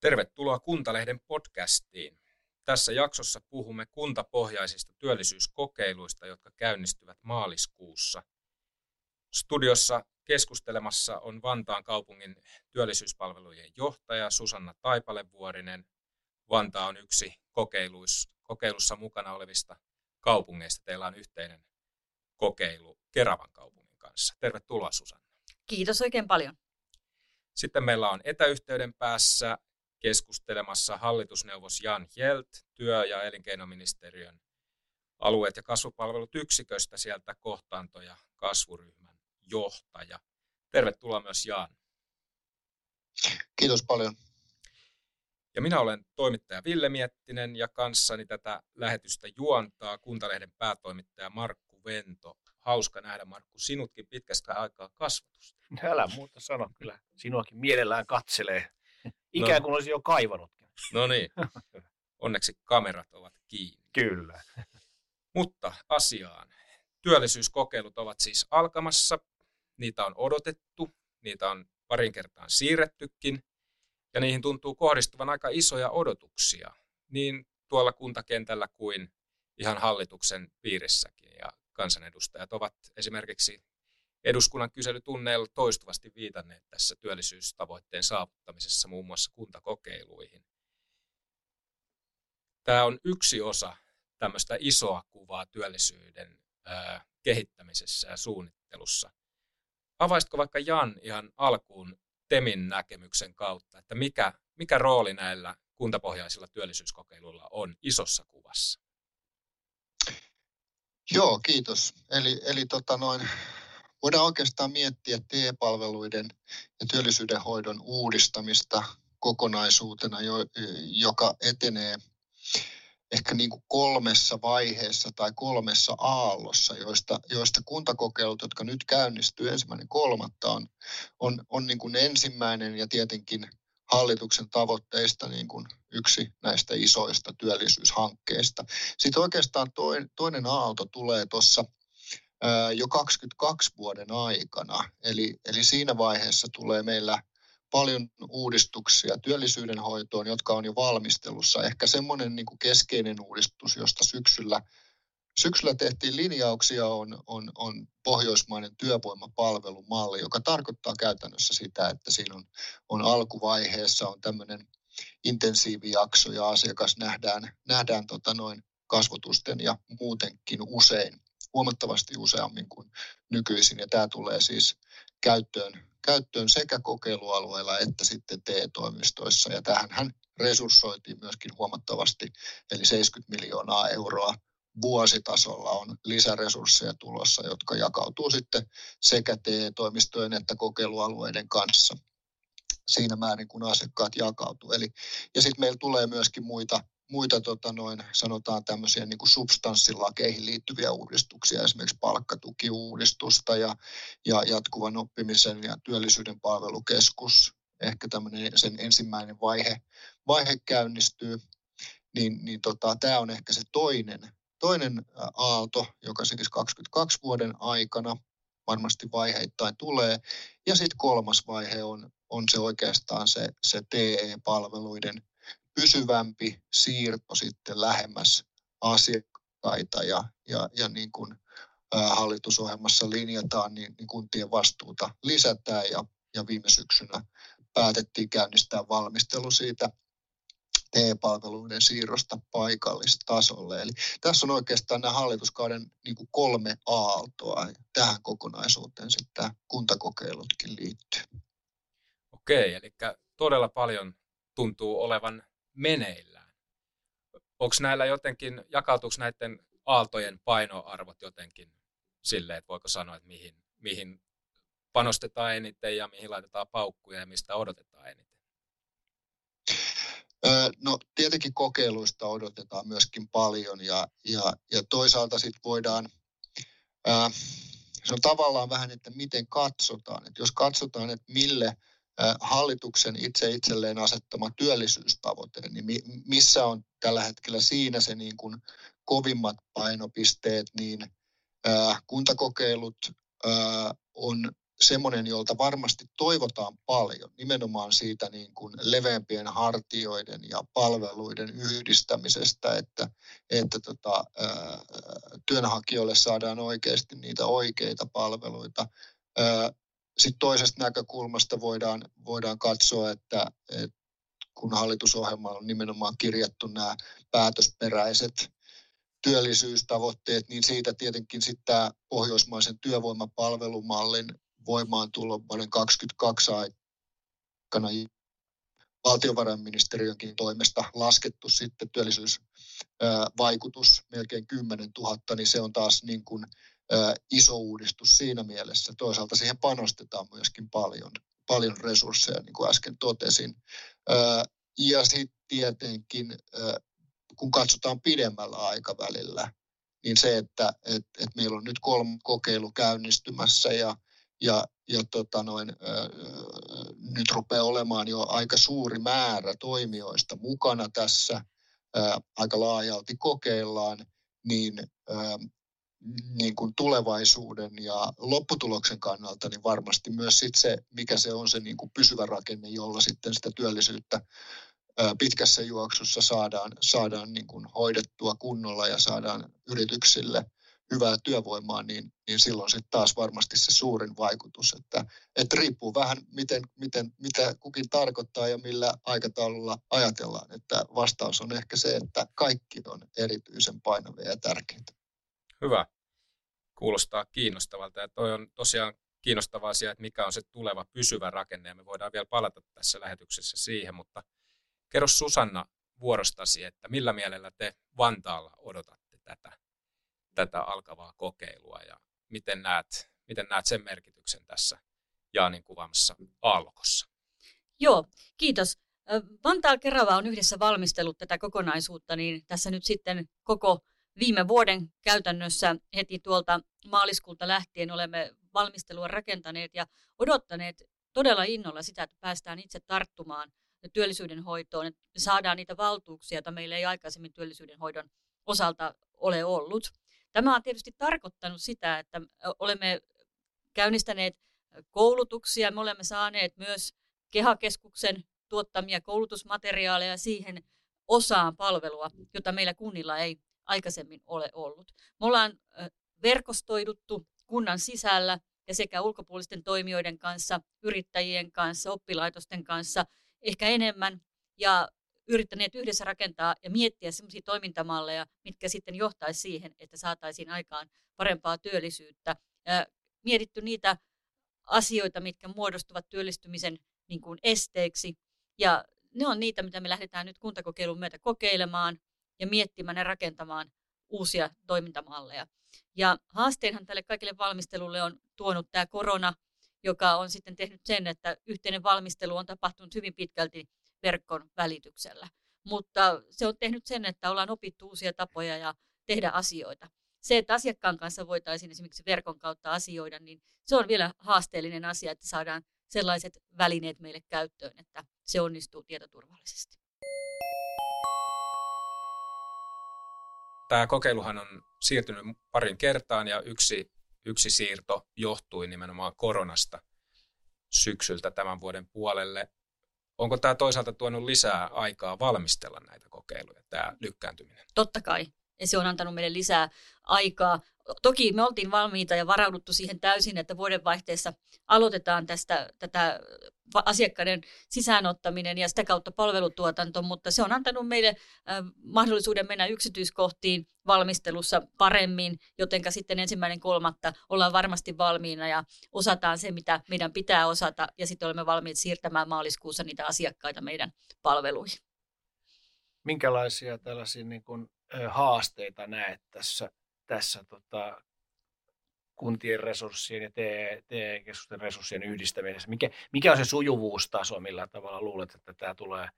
Tervetuloa Kuntalehden podcastiin. Tässä jaksossa puhumme kuntapohjaisista työllisyyskokeiluista, jotka käynnistyvät maaliskuussa. Studiossa keskustelemassa on Vantaan kaupungin työllisyyspalvelujen johtaja Susanna Taipalevuorinen. Vantaa on yksi kokeilussa mukana olevista kaupungeista. Teillä on yhteinen kokeilu Keravan kaupungin kanssa. Tervetuloa Susanna. Kiitos oikein paljon. Sitten meillä on etäyhteyden päässä keskustelemassa hallitusneuvos Jan Hjelt, työ- ja elinkeinoministeriön alueet ja kasvupalvelut yksiköstä sieltä kohtaanto- ja kasvuryhmän johtaja. Tervetuloa myös Jan. Kiitos paljon. Ja minä olen toimittaja Ville Miettinen ja kanssani tätä lähetystä juontaa Kuntalehden päätoimittaja Markku Vento. Hauska nähdä Markku sinutkin pitkästä aikaa kasvatusta. Älä muuta sano, kyllä sinuakin mielellään katselee Ikään kuin no. olisi jo kaivanutkin. No niin. Onneksi kamerat ovat kiinni. Kyllä. Mutta asiaan. Työllisyyskokeilut ovat siis alkamassa. Niitä on odotettu. Niitä on parin kertaan siirrettykin. Ja niihin tuntuu kohdistuvan aika isoja odotuksia. Niin tuolla kuntakentällä kuin ihan hallituksen piirissäkin. Ja kansanedustajat ovat esimerkiksi eduskunnan kyselytunneilla toistuvasti viitanneet tässä työllisyystavoitteen saavuttamisessa muun muassa kuntakokeiluihin. Tämä on yksi osa tämmöistä isoa kuvaa työllisyyden kehittämisessä ja suunnittelussa. Avaisitko vaikka Jan ihan alkuun Temin näkemyksen kautta, että mikä, mikä rooli näillä kuntapohjaisilla työllisyyskokeiluilla on isossa kuvassa? Joo, kiitos. Eli, eli tota noin, voidaan oikeastaan miettiä TE-palveluiden ja työllisyyden hoidon uudistamista kokonaisuutena, joka etenee ehkä niin kuin kolmessa vaiheessa tai kolmessa aallossa, joista, joista kuntakokeilut, jotka nyt käynnistyy ensimmäinen kolmatta, on, on, on niin kuin ensimmäinen ja tietenkin hallituksen tavoitteista niin kuin yksi näistä isoista työllisyyshankkeista. Sitten oikeastaan toinen aalto tulee tuossa jo 22 vuoden aikana. Eli, eli siinä vaiheessa tulee meillä paljon uudistuksia työllisyyden hoitoon, jotka on jo valmistelussa. Ehkä semmoinen niin keskeinen uudistus, josta syksyllä, syksyllä tehtiin linjauksia, on, on, on pohjoismainen työvoimapalvelumalli, joka tarkoittaa käytännössä sitä, että siinä on, on alkuvaiheessa on tämmöinen intensiivijakso ja asiakas nähdään, nähdään tota noin kasvotusten ja muutenkin usein huomattavasti useammin kuin nykyisin. Ja tämä tulee siis käyttöön, käyttöön sekä kokeilualueilla että sitten TE-toimistoissa. Ja tähän resurssoitiin myöskin huomattavasti, eli 70 miljoonaa euroa vuositasolla on lisäresursseja tulossa, jotka jakautuu sitten sekä TE-toimistojen että kokeilualueiden kanssa. Siinä määrin, kun asiakkaat jakautuu. Eli, ja sitten meillä tulee myöskin muita muita tota noin, sanotaan tämmöisiä niin kuin substanssilakeihin liittyviä uudistuksia, esimerkiksi palkkatukiuudistusta ja, ja jatkuvan oppimisen ja työllisyyden palvelukeskus, ehkä tämmöinen sen ensimmäinen vaihe, vaihe käynnistyy, niin, niin tota, tämä on ehkä se toinen, toinen aalto, joka siis 22 vuoden aikana varmasti vaiheittain tulee. Ja sitten kolmas vaihe on, on se oikeastaan se, se TE-palveluiden pysyvämpi siirto sitten lähemmäs asiakkaita ja, ja, ja niin kuin hallitusohjelmassa linjataan, niin, niin kuntien vastuuta lisätään ja, ja viime syksynä päätettiin käynnistää valmistelu siitä TE-palveluiden siirrosta paikallistasolle. Eli tässä on oikeastaan nämä hallituskauden niin kuin kolme aaltoa. Tähän kokonaisuuteen sitten kuntakokeilutkin liittyy. Okei, eli todella paljon tuntuu olevan meneillään. Onko näillä jotenkin, jakautuuko näiden aaltojen painoarvot jotenkin silleen, että voiko sanoa, että mihin, mihin panostetaan eniten ja mihin laitetaan paukkuja ja mistä odotetaan eniten? No tietenkin kokeiluista odotetaan myöskin paljon ja, ja, ja toisaalta sitten voidaan, ää, se on tavallaan vähän, että miten katsotaan. Että jos katsotaan, että mille hallituksen itse itselleen asettama työllisyystavoite, niin missä on tällä hetkellä siinä se niin kuin kovimmat painopisteet, niin kuntakokeilut on semmoinen, jolta varmasti toivotaan paljon, nimenomaan siitä niin kuin leveämpien hartioiden ja palveluiden yhdistämisestä, että, että tota, työnhakijoille saadaan oikeasti niitä oikeita palveluita. Sitten toisesta näkökulmasta voidaan, voidaan katsoa, että, että kun hallitusohjelma on nimenomaan kirjattu nämä päätösperäiset työllisyystavoitteet, niin siitä tietenkin sitten tämä pohjoismaisen työvoimapalvelumallin voimaantulo vuoden 2022 aikana valtiovarainministeriönkin toimesta laskettu sitten työllisyysvaikutus melkein 10 000, niin se on taas niin kuin iso uudistus siinä mielessä. Toisaalta siihen panostetaan myöskin paljon, paljon resursseja, niin kuin äsken totesin. Ja sitten tietenkin, kun katsotaan pidemmällä aikavälillä, niin se, että et, et meillä on nyt kolme kokeilu käynnistymässä ja, ja, ja tota noin, ää, nyt rupeaa olemaan jo aika suuri määrä toimijoista mukana tässä, ää, aika laajalti kokeillaan, niin ää, niin kuin tulevaisuuden ja lopputuloksen kannalta, niin varmasti myös sit se, mikä se on se niin kuin pysyvä rakenne, jolla sitten sitä työllisyyttä pitkässä juoksussa saadaan, saadaan niin kuin hoidettua kunnolla ja saadaan yrityksille hyvää työvoimaa, niin, niin silloin sitten taas varmasti se suurin vaikutus, että, että riippuu vähän miten, miten, mitä kukin tarkoittaa ja millä aikataululla ajatellaan, että vastaus on ehkä se, että kaikki on erityisen painavia ja tärkeitä. Hyvä. Kuulostaa kiinnostavalta ja toi on tosiaan kiinnostava asia, että mikä on se tuleva pysyvä rakenne ja me voidaan vielä palata tässä lähetyksessä siihen, mutta kerro Susanna vuorostasi, että millä mielellä te Vantaalla odotatte tätä, tätä alkavaa kokeilua ja miten näet, miten näet sen merkityksen tässä Jaanin kuvaamassa aallokossa? Joo, kiitos. Vantaa Kerava on yhdessä valmistellut tätä kokonaisuutta, niin tässä nyt sitten koko viime vuoden käytännössä heti tuolta maaliskuulta lähtien olemme valmistelua rakentaneet ja odottaneet todella innolla sitä, että päästään itse tarttumaan työllisyyden hoitoon, että saadaan niitä valtuuksia, joita meillä ei aikaisemmin työllisyyden hoidon osalta ole ollut. Tämä on tietysti tarkoittanut sitä, että olemme käynnistäneet koulutuksia, me olemme saaneet myös Kehakeskuksen tuottamia koulutusmateriaaleja siihen osaan palvelua, jota meillä kunnilla ei aikaisemmin ole ollut. Me ollaan verkostoiduttu kunnan sisällä ja sekä ulkopuolisten toimijoiden kanssa, yrittäjien kanssa, oppilaitosten kanssa ehkä enemmän ja yrittäneet yhdessä rakentaa ja miettiä sellaisia toimintamalleja, mitkä sitten johtaisi siihen, että saataisiin aikaan parempaa työllisyyttä. Mietitty niitä asioita, mitkä muodostuvat työllistymisen niin kuin esteeksi. Ja ne on niitä, mitä me lähdetään nyt kuntakokeilun myötä kokeilemaan ja miettimään ja rakentamaan uusia toimintamalleja. Ja haasteenhan tälle kaikille valmistelulle on tuonut tämä korona, joka on sitten tehnyt sen, että yhteinen valmistelu on tapahtunut hyvin pitkälti verkon välityksellä. Mutta se on tehnyt sen, että ollaan opittu uusia tapoja ja tehdä asioita. Se, että asiakkaan kanssa voitaisiin esimerkiksi verkon kautta asioida, niin se on vielä haasteellinen asia, että saadaan sellaiset välineet meille käyttöön, että se onnistuu tietoturvallisesti. Tämä kokeiluhan on siirtynyt parin kertaan ja yksi yksi siirto johtui nimenomaan koronasta syksyltä tämän vuoden puolelle. Onko tämä toisaalta tuonut lisää aikaa valmistella näitä kokeiluja, tämä lykkääntyminen? Totta kai. Ja se on antanut meille lisää aikaa. Toki me oltiin valmiita ja varauduttu siihen täysin, että vuodenvaihteessa aloitetaan tästä, tätä asiakkaiden sisäänottaminen ja sitä kautta palvelutuotanto, mutta se on antanut meille mahdollisuuden mennä yksityiskohtiin valmistelussa paremmin, jotenka sitten ensimmäinen kolmatta ollaan varmasti valmiina ja osataan se, mitä meidän pitää osata ja sitten olemme valmiit siirtämään maaliskuussa niitä asiakkaita meidän palveluihin. Minkälaisia tällaisia niin kuin, haasteita näet tässä, tässä tota, kuntien resurssien ja TE-keskusten resurssien yhdistämisessä? Mikä, mikä on se sujuvuustaso, millä tavalla luulet, että tämä tulee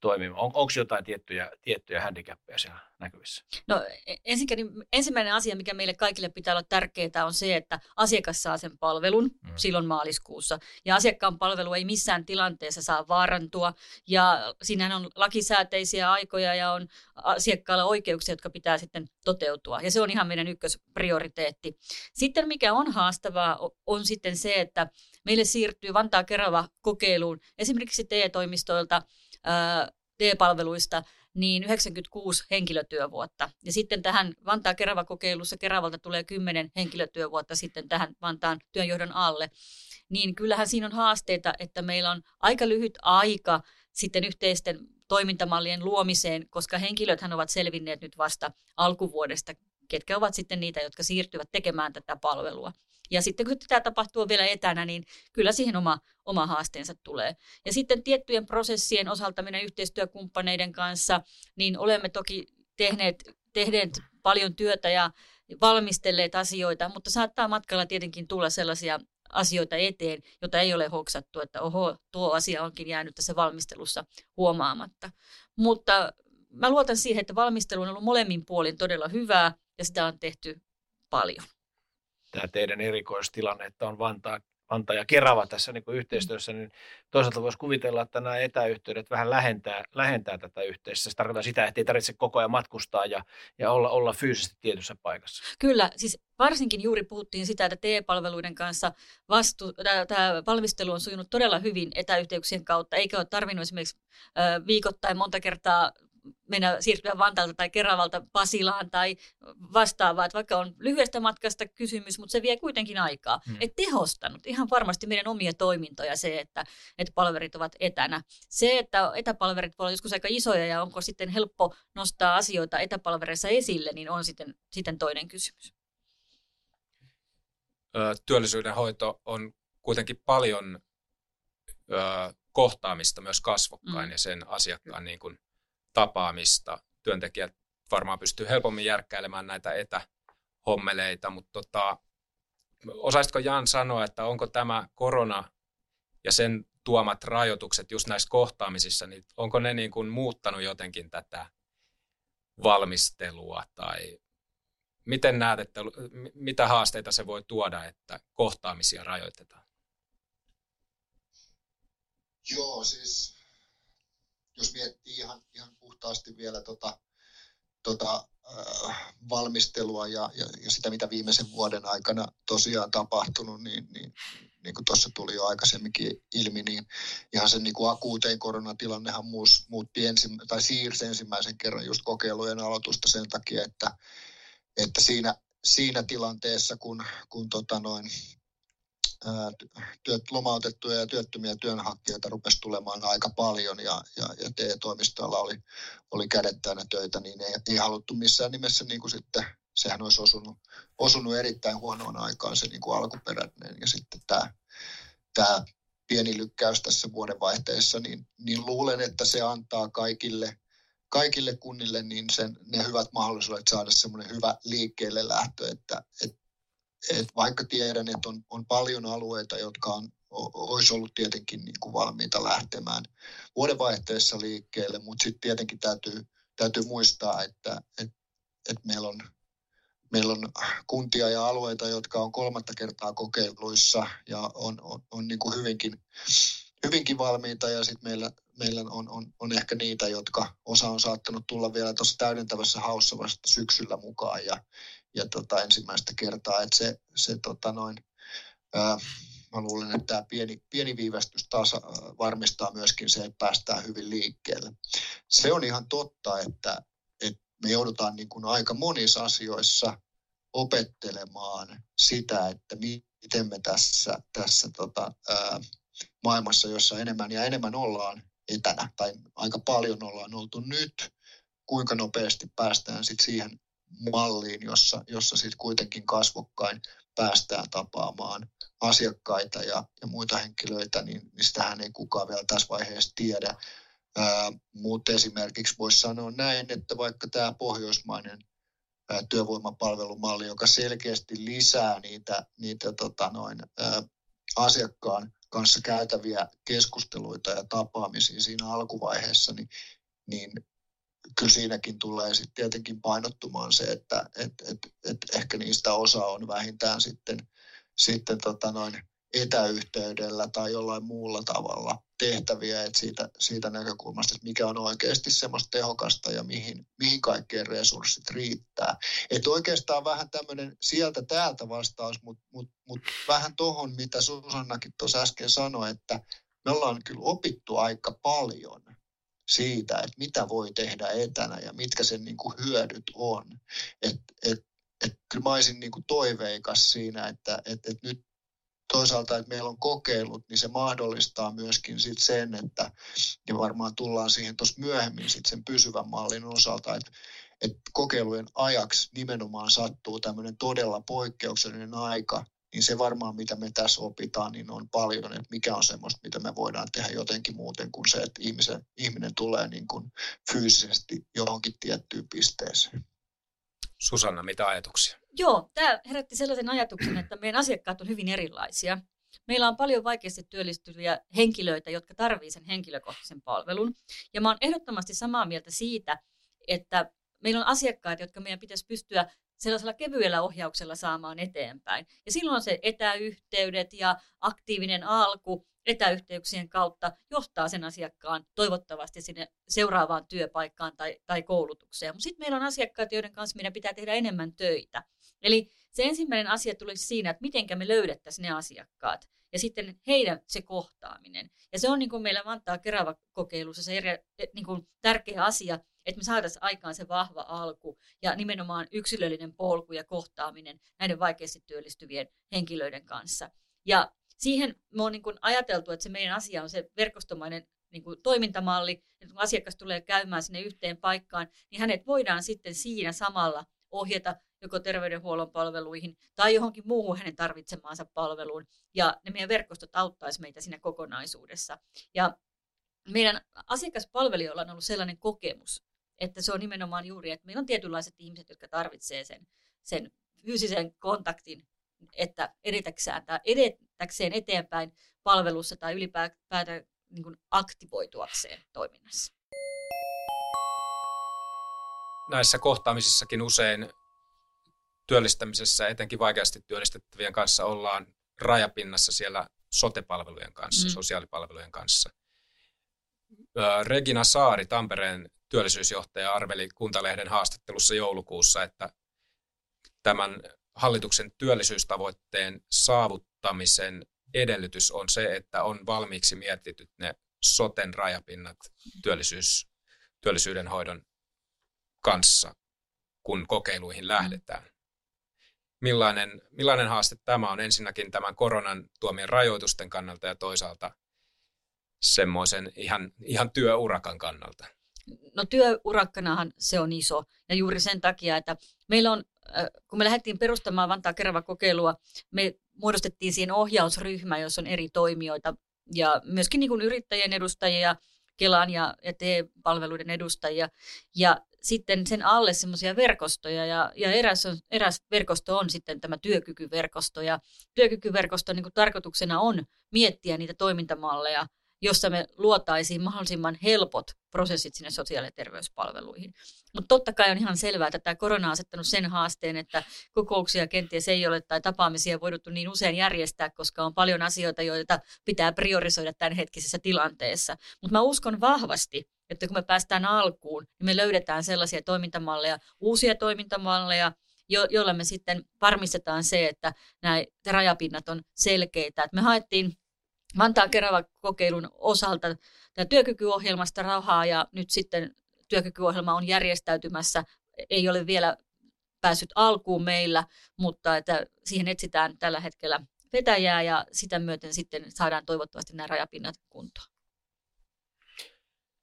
toimimaan? On, Onko jotain tiettyjä, tiettyjä handicappeja siellä näkyvissä? No e, ensinnäkin, ensimmäinen asia, mikä meille kaikille pitää olla tärkeää, on se, että asiakas saa sen palvelun mm. silloin maaliskuussa. Ja asiakkaan palvelu ei missään tilanteessa saa vaarantua. Ja siinähän on lakisääteisiä aikoja ja on asiakkaalla oikeuksia, jotka pitää sitten toteutua. Ja se on ihan meidän ykkösprioriteetti. Sitten mikä on haastavaa, on sitten se, että meille siirtyy Vantaa Kerava kokeiluun esimerkiksi TE-toimistoilta, TE-palveluista, niin 96 henkilötyövuotta. Ja sitten tähän Vantaa Kerava-kokeilussa Keravalta tulee 10 henkilötyövuotta sitten tähän Vantaan työnjohdon alle. Niin kyllähän siinä on haasteita, että meillä on aika lyhyt aika sitten yhteisten toimintamallien luomiseen, koska henkilöthän ovat selvinneet nyt vasta alkuvuodesta, ketkä ovat sitten niitä, jotka siirtyvät tekemään tätä palvelua. Ja sitten kun tämä tapahtuu vielä etänä, niin kyllä siihen oma, oma haasteensa tulee. Ja sitten tiettyjen prosessien osalta meidän yhteistyökumppaneiden kanssa, niin olemme toki tehneet, tehneet paljon työtä ja valmistelleet asioita, mutta saattaa matkalla tietenkin tulla sellaisia asioita eteen, jota ei ole hoksattu, että oho, tuo asia onkin jäänyt tässä valmistelussa huomaamatta. Mutta mä luotan siihen, että valmistelu on ollut molemmin puolin todella hyvää ja sitä on tehty paljon tämä teidän erikoistilanne, että on Vantaa, Vantaa ja Kerava tässä niin kuin yhteistyössä, niin toisaalta voisi kuvitella, että nämä etäyhteydet vähän lähentää, lähentää tätä yhteistyötä. Se tarkoittaa sitä, että ei tarvitse koko ajan matkustaa ja, ja olla, olla fyysisesti tietyssä paikassa. Kyllä, siis varsinkin juuri puhuttiin sitä, että TE-palveluiden kanssa vastu, tämä, valmistelu on sujunut todella hyvin etäyhteyksien kautta, eikä ole tarvinnut esimerkiksi viikoittain monta kertaa mennä siirtyä Vantaalta tai Keravalta Pasilaan tai vastaavaa, että vaikka on lyhyestä matkasta kysymys, mutta se vie kuitenkin aikaa. Hmm. Et tehostanut ihan varmasti meidän omia toimintoja se, että, että palverit ovat etänä. Se, että etäpalverit voivat olla joskus aika isoja ja onko sitten helppo nostaa asioita etäpalvereissa esille, niin on sitten, sitten toinen kysymys. Työllisyyden hoito on kuitenkin paljon kohtaamista myös kasvokkain mm. ja sen asiakkaan niin kuin tapaamista. Työntekijät varmaan pystyy helpommin järkkäilemään näitä etähommeleita, mutta tota, osaisitko Jan sanoa, että onko tämä korona ja sen tuomat rajoitukset just näissä kohtaamisissa, niin onko ne niin kuin muuttanut jotenkin tätä valmistelua tai miten näet, että mitä haasteita se voi tuoda, että kohtaamisia rajoitetaan? Joo, siis jos miettii ihan, ihan puhtaasti vielä tota, tota, äh, valmistelua ja, ja, ja sitä, mitä viimeisen vuoden aikana tosiaan tapahtunut, niin, niin, niin kuin tuossa tuli jo aikaisemminkin ilmi, niin ihan sen niin kuin akuutein koronatilannehan muus, muutti ensi, tai siirsi ensimmäisen kerran just kokeilujen aloitusta sen takia, että, että siinä, siinä tilanteessa, kun, kun tota noin, työt, lomautettuja ja työttömiä työnhakijoita rupesi tulemaan aika paljon ja, ja, ja TE-toimistoilla oli, oli kädet täynnä töitä, niin ei, ei haluttu missään nimessä niin kuin sitten, sehän olisi osunut, osunut erittäin huonoon aikaan se niin kuin alkuperäinen ja sitten tämä, tämä pieni lykkäys tässä vuodenvaihteessa, niin, niin luulen, että se antaa kaikille, kaikille kunnille niin sen, ne hyvät mahdollisuudet saada semmoinen hyvä liikkeelle lähtö, että, että et vaikka tiedän, että on, on paljon alueita, jotka on, olisi ollut tietenkin niin kuin valmiita lähtemään vuodenvaihteessa liikkeelle, mutta sitten tietenkin täytyy, täytyy muistaa, että et, et meillä, on, meillä on kuntia ja alueita, jotka on kolmatta kertaa kokeiluissa ja on, on, on niin kuin hyvinkin, hyvinkin valmiita ja sitten meillä, meillä on, on, on ehkä niitä, jotka osa on saattanut tulla vielä tuossa täydentävässä haussa vasta syksyllä mukaan ja, ja tota, ensimmäistä kertaa. Että se, se tota noin, ää, mä luulen, että tämä pieni, pieni viivästys taas varmistaa myöskin se, että päästään hyvin liikkeelle. Se on ihan totta, että, että me joudutaan niin kuin aika monissa asioissa opettelemaan sitä, että miten me tässä, tässä tota, ää, maailmassa, jossa enemmän ja enemmän ollaan etänä, tai aika paljon ollaan oltu nyt, kuinka nopeasti päästään sit siihen malliin, jossa, jossa sitten kuitenkin kasvokkain päästään tapaamaan asiakkaita ja, ja muita henkilöitä, niin, niin sitähän ei kukaan vielä tässä vaiheessa tiedä. mutta esimerkiksi voisi sanoa näin, että vaikka tämä pohjoismainen ää, työvoimapalvelumalli, joka selkeästi lisää niitä, niitä tota noin, ää, asiakkaan kanssa käytäviä keskusteluita ja tapaamisia siinä alkuvaiheessa, niin, niin kyllä siinäkin tulee sitten tietenkin painottumaan se, että et, et, et ehkä niistä osa on vähintään sitten, sitten tota noin etäyhteydellä tai jollain muulla tavalla tehtäviä, että siitä, siitä näkökulmasta, että mikä on oikeasti semmoista tehokasta ja mihin, mihin kaikkeen resurssit riittää. Että oikeastaan vähän tämmöinen sieltä täältä vastaus, mutta mut, mut vähän tuohon, mitä Susannakin tuossa äsken sanoi, että me ollaan kyllä opittu aika paljon siitä, että mitä voi tehdä etänä ja mitkä sen niin kuin hyödyt on. Et, et, et kyllä mä olisin niin kuin toiveikas siinä, että et, et nyt toisaalta, että meillä on kokeilut, niin se mahdollistaa myöskin sit sen, että, ja varmaan tullaan siihen tuossa myöhemmin sit sen pysyvän mallin osalta, että, että kokeilujen ajaksi nimenomaan sattuu tämmöinen todella poikkeuksellinen aika, niin se varmaan, mitä me tässä opitaan, niin on paljon, että mikä on semmoista, mitä me voidaan tehdä jotenkin muuten kuin se, että ihmisen, ihminen tulee niin kuin fyysisesti johonkin tiettyyn pisteeseen. Susanna, mitä ajatuksia? Joo, tämä herätti sellaisen ajatuksen, että meidän asiakkaat on hyvin erilaisia. Meillä on paljon vaikeasti työllistyviä henkilöitä, jotka tarvitsevat sen henkilökohtaisen palvelun. Ja mä oon ehdottomasti samaa mieltä siitä, että meillä on asiakkaat, jotka meidän pitäisi pystyä sellaisella kevyellä ohjauksella saamaan eteenpäin. Ja silloin se etäyhteydet ja aktiivinen alku etäyhteyksien kautta johtaa sen asiakkaan toivottavasti sinne seuraavaan työpaikkaan tai, tai koulutukseen. Mutta sitten meillä on asiakkaat, joiden kanssa meidän pitää tehdä enemmän töitä. Eli se ensimmäinen asia tulisi siinä, että miten me löydettäisiin ne asiakkaat ja sitten heidän se kohtaaminen. Ja se on niin kuin meillä Vantaa Kerava kokeilussa se eri, niin kuin tärkeä asia, että me saataisiin aikaan se vahva alku ja nimenomaan yksilöllinen polku ja kohtaaminen näiden vaikeasti työllistyvien henkilöiden kanssa. Ja siihen me on niin kuin ajateltu, että se meidän asia on se verkostomainen niin kuin toimintamalli, että kun asiakas tulee käymään sinne yhteen paikkaan, niin hänet voidaan sitten siinä samalla ohjata joko terveydenhuollon palveluihin tai johonkin muuhun hänen tarvitsemaansa palveluun. Ja ne meidän verkostot auttaisi meitä siinä kokonaisuudessa. Ja meidän asiakaspalvelijoilla on ollut sellainen kokemus, että se on nimenomaan juuri, että meillä on tietynlaiset ihmiset, jotka tarvitsevat sen, sen fyysisen kontaktin, että edetäkseen, tai edetäkseen eteenpäin palvelussa tai ylipäätään niin kuin aktivoituakseen toiminnassa. Näissä kohtaamisissakin usein työllistämisessä, etenkin vaikeasti työllistettävien kanssa, ollaan rajapinnassa siellä sotepalvelujen kanssa, mm. sosiaalipalvelujen kanssa. Regina Saari, Tampereen työllisyysjohtaja, arveli Kuntalehden haastattelussa joulukuussa, että tämän hallituksen työllisyystavoitteen saavuttamisen edellytys on se, että on valmiiksi mietityt ne soten rajapinnat työllisyys, työllisyyden hoidon kanssa, kun kokeiluihin lähdetään. Millainen, millainen haaste tämä on ensinnäkin tämän koronan tuomien rajoitusten kannalta ja toisaalta semmoisen ihan, ihan työurakan kannalta? No työurakkanahan se on iso ja juuri sen takia, että meillä on, kun me lähdettiin perustamaan Vantaa Kerava kokeilua, me muodostettiin siihen ohjausryhmä, jossa on eri toimijoita ja myöskin niin kuin yrittäjien edustajia, Kelan ja, ja TE-palveluiden edustajia. Ja sitten sen alle semmoisia verkostoja ja, ja eräs, on, eräs verkosto on sitten tämä työkykyverkosto ja työkykyverkoston niin kuin tarkoituksena on miettiä niitä toimintamalleja, jossa me luotaisiin mahdollisimman helpot prosessit sinne sosiaali- ja terveyspalveluihin. Mutta totta kai on ihan selvää, että tämä korona on asettanut sen haasteen, että kokouksia kenties ei ole tai tapaamisia voiduttu niin usein järjestää, koska on paljon asioita, joita pitää priorisoida tämänhetkisessä tilanteessa. Mutta mä uskon vahvasti, että kun me päästään alkuun, niin me löydetään sellaisia toimintamalleja, uusia toimintamalleja, jo- joilla me sitten varmistetaan se, että nämä rajapinnat on selkeitä. Et me haettiin Vantaa Kerava kokeilun osalta tämä työkykyohjelmasta rahaa ja nyt sitten työkykyohjelma on järjestäytymässä. Ei ole vielä päässyt alkuun meillä, mutta että siihen etsitään tällä hetkellä vetäjää ja sitä myöten sitten saadaan toivottavasti nämä rajapinnat kuntoon.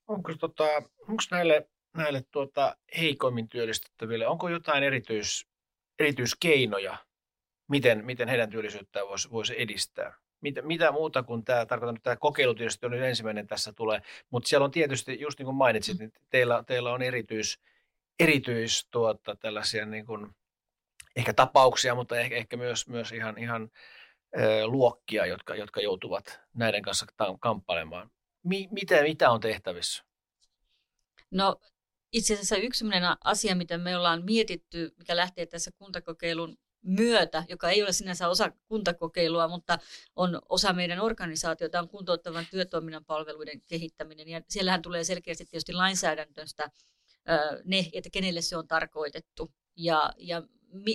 Onko, tota, onko näille, näille tuota, heikoimmin työllistettäville, onko jotain erityis, erityiskeinoja, miten, miten heidän työllisyyttään voisi, voisi edistää? Mitä, mitä muuta kuin tämä, tarkoitan, että tämä kokeilu tietysti on ensimmäinen tässä tulee, mutta siellä on tietysti, just niin kuin mainitsit, niin teillä, teillä on erityis, erityis tuota, tällaisia niin kuin, ehkä tapauksia, mutta ehkä, ehkä myös, myös ihan, ihan luokkia, jotka, jotka joutuvat näiden kanssa kamppailemaan. Mi, mitä, mitä on tehtävissä? No itse asiassa yksi asia, mitä me ollaan mietitty, mikä lähtee tässä kuntakokeilun myötä, joka ei ole sinänsä osa kuntakokeilua, mutta on osa meidän organisaatiota, on kuntouttavan työtoiminnan palveluiden kehittäminen. Ja siellähän tulee selkeästi tietysti lainsäädäntöstä ne, että kenelle se on tarkoitettu ja, ja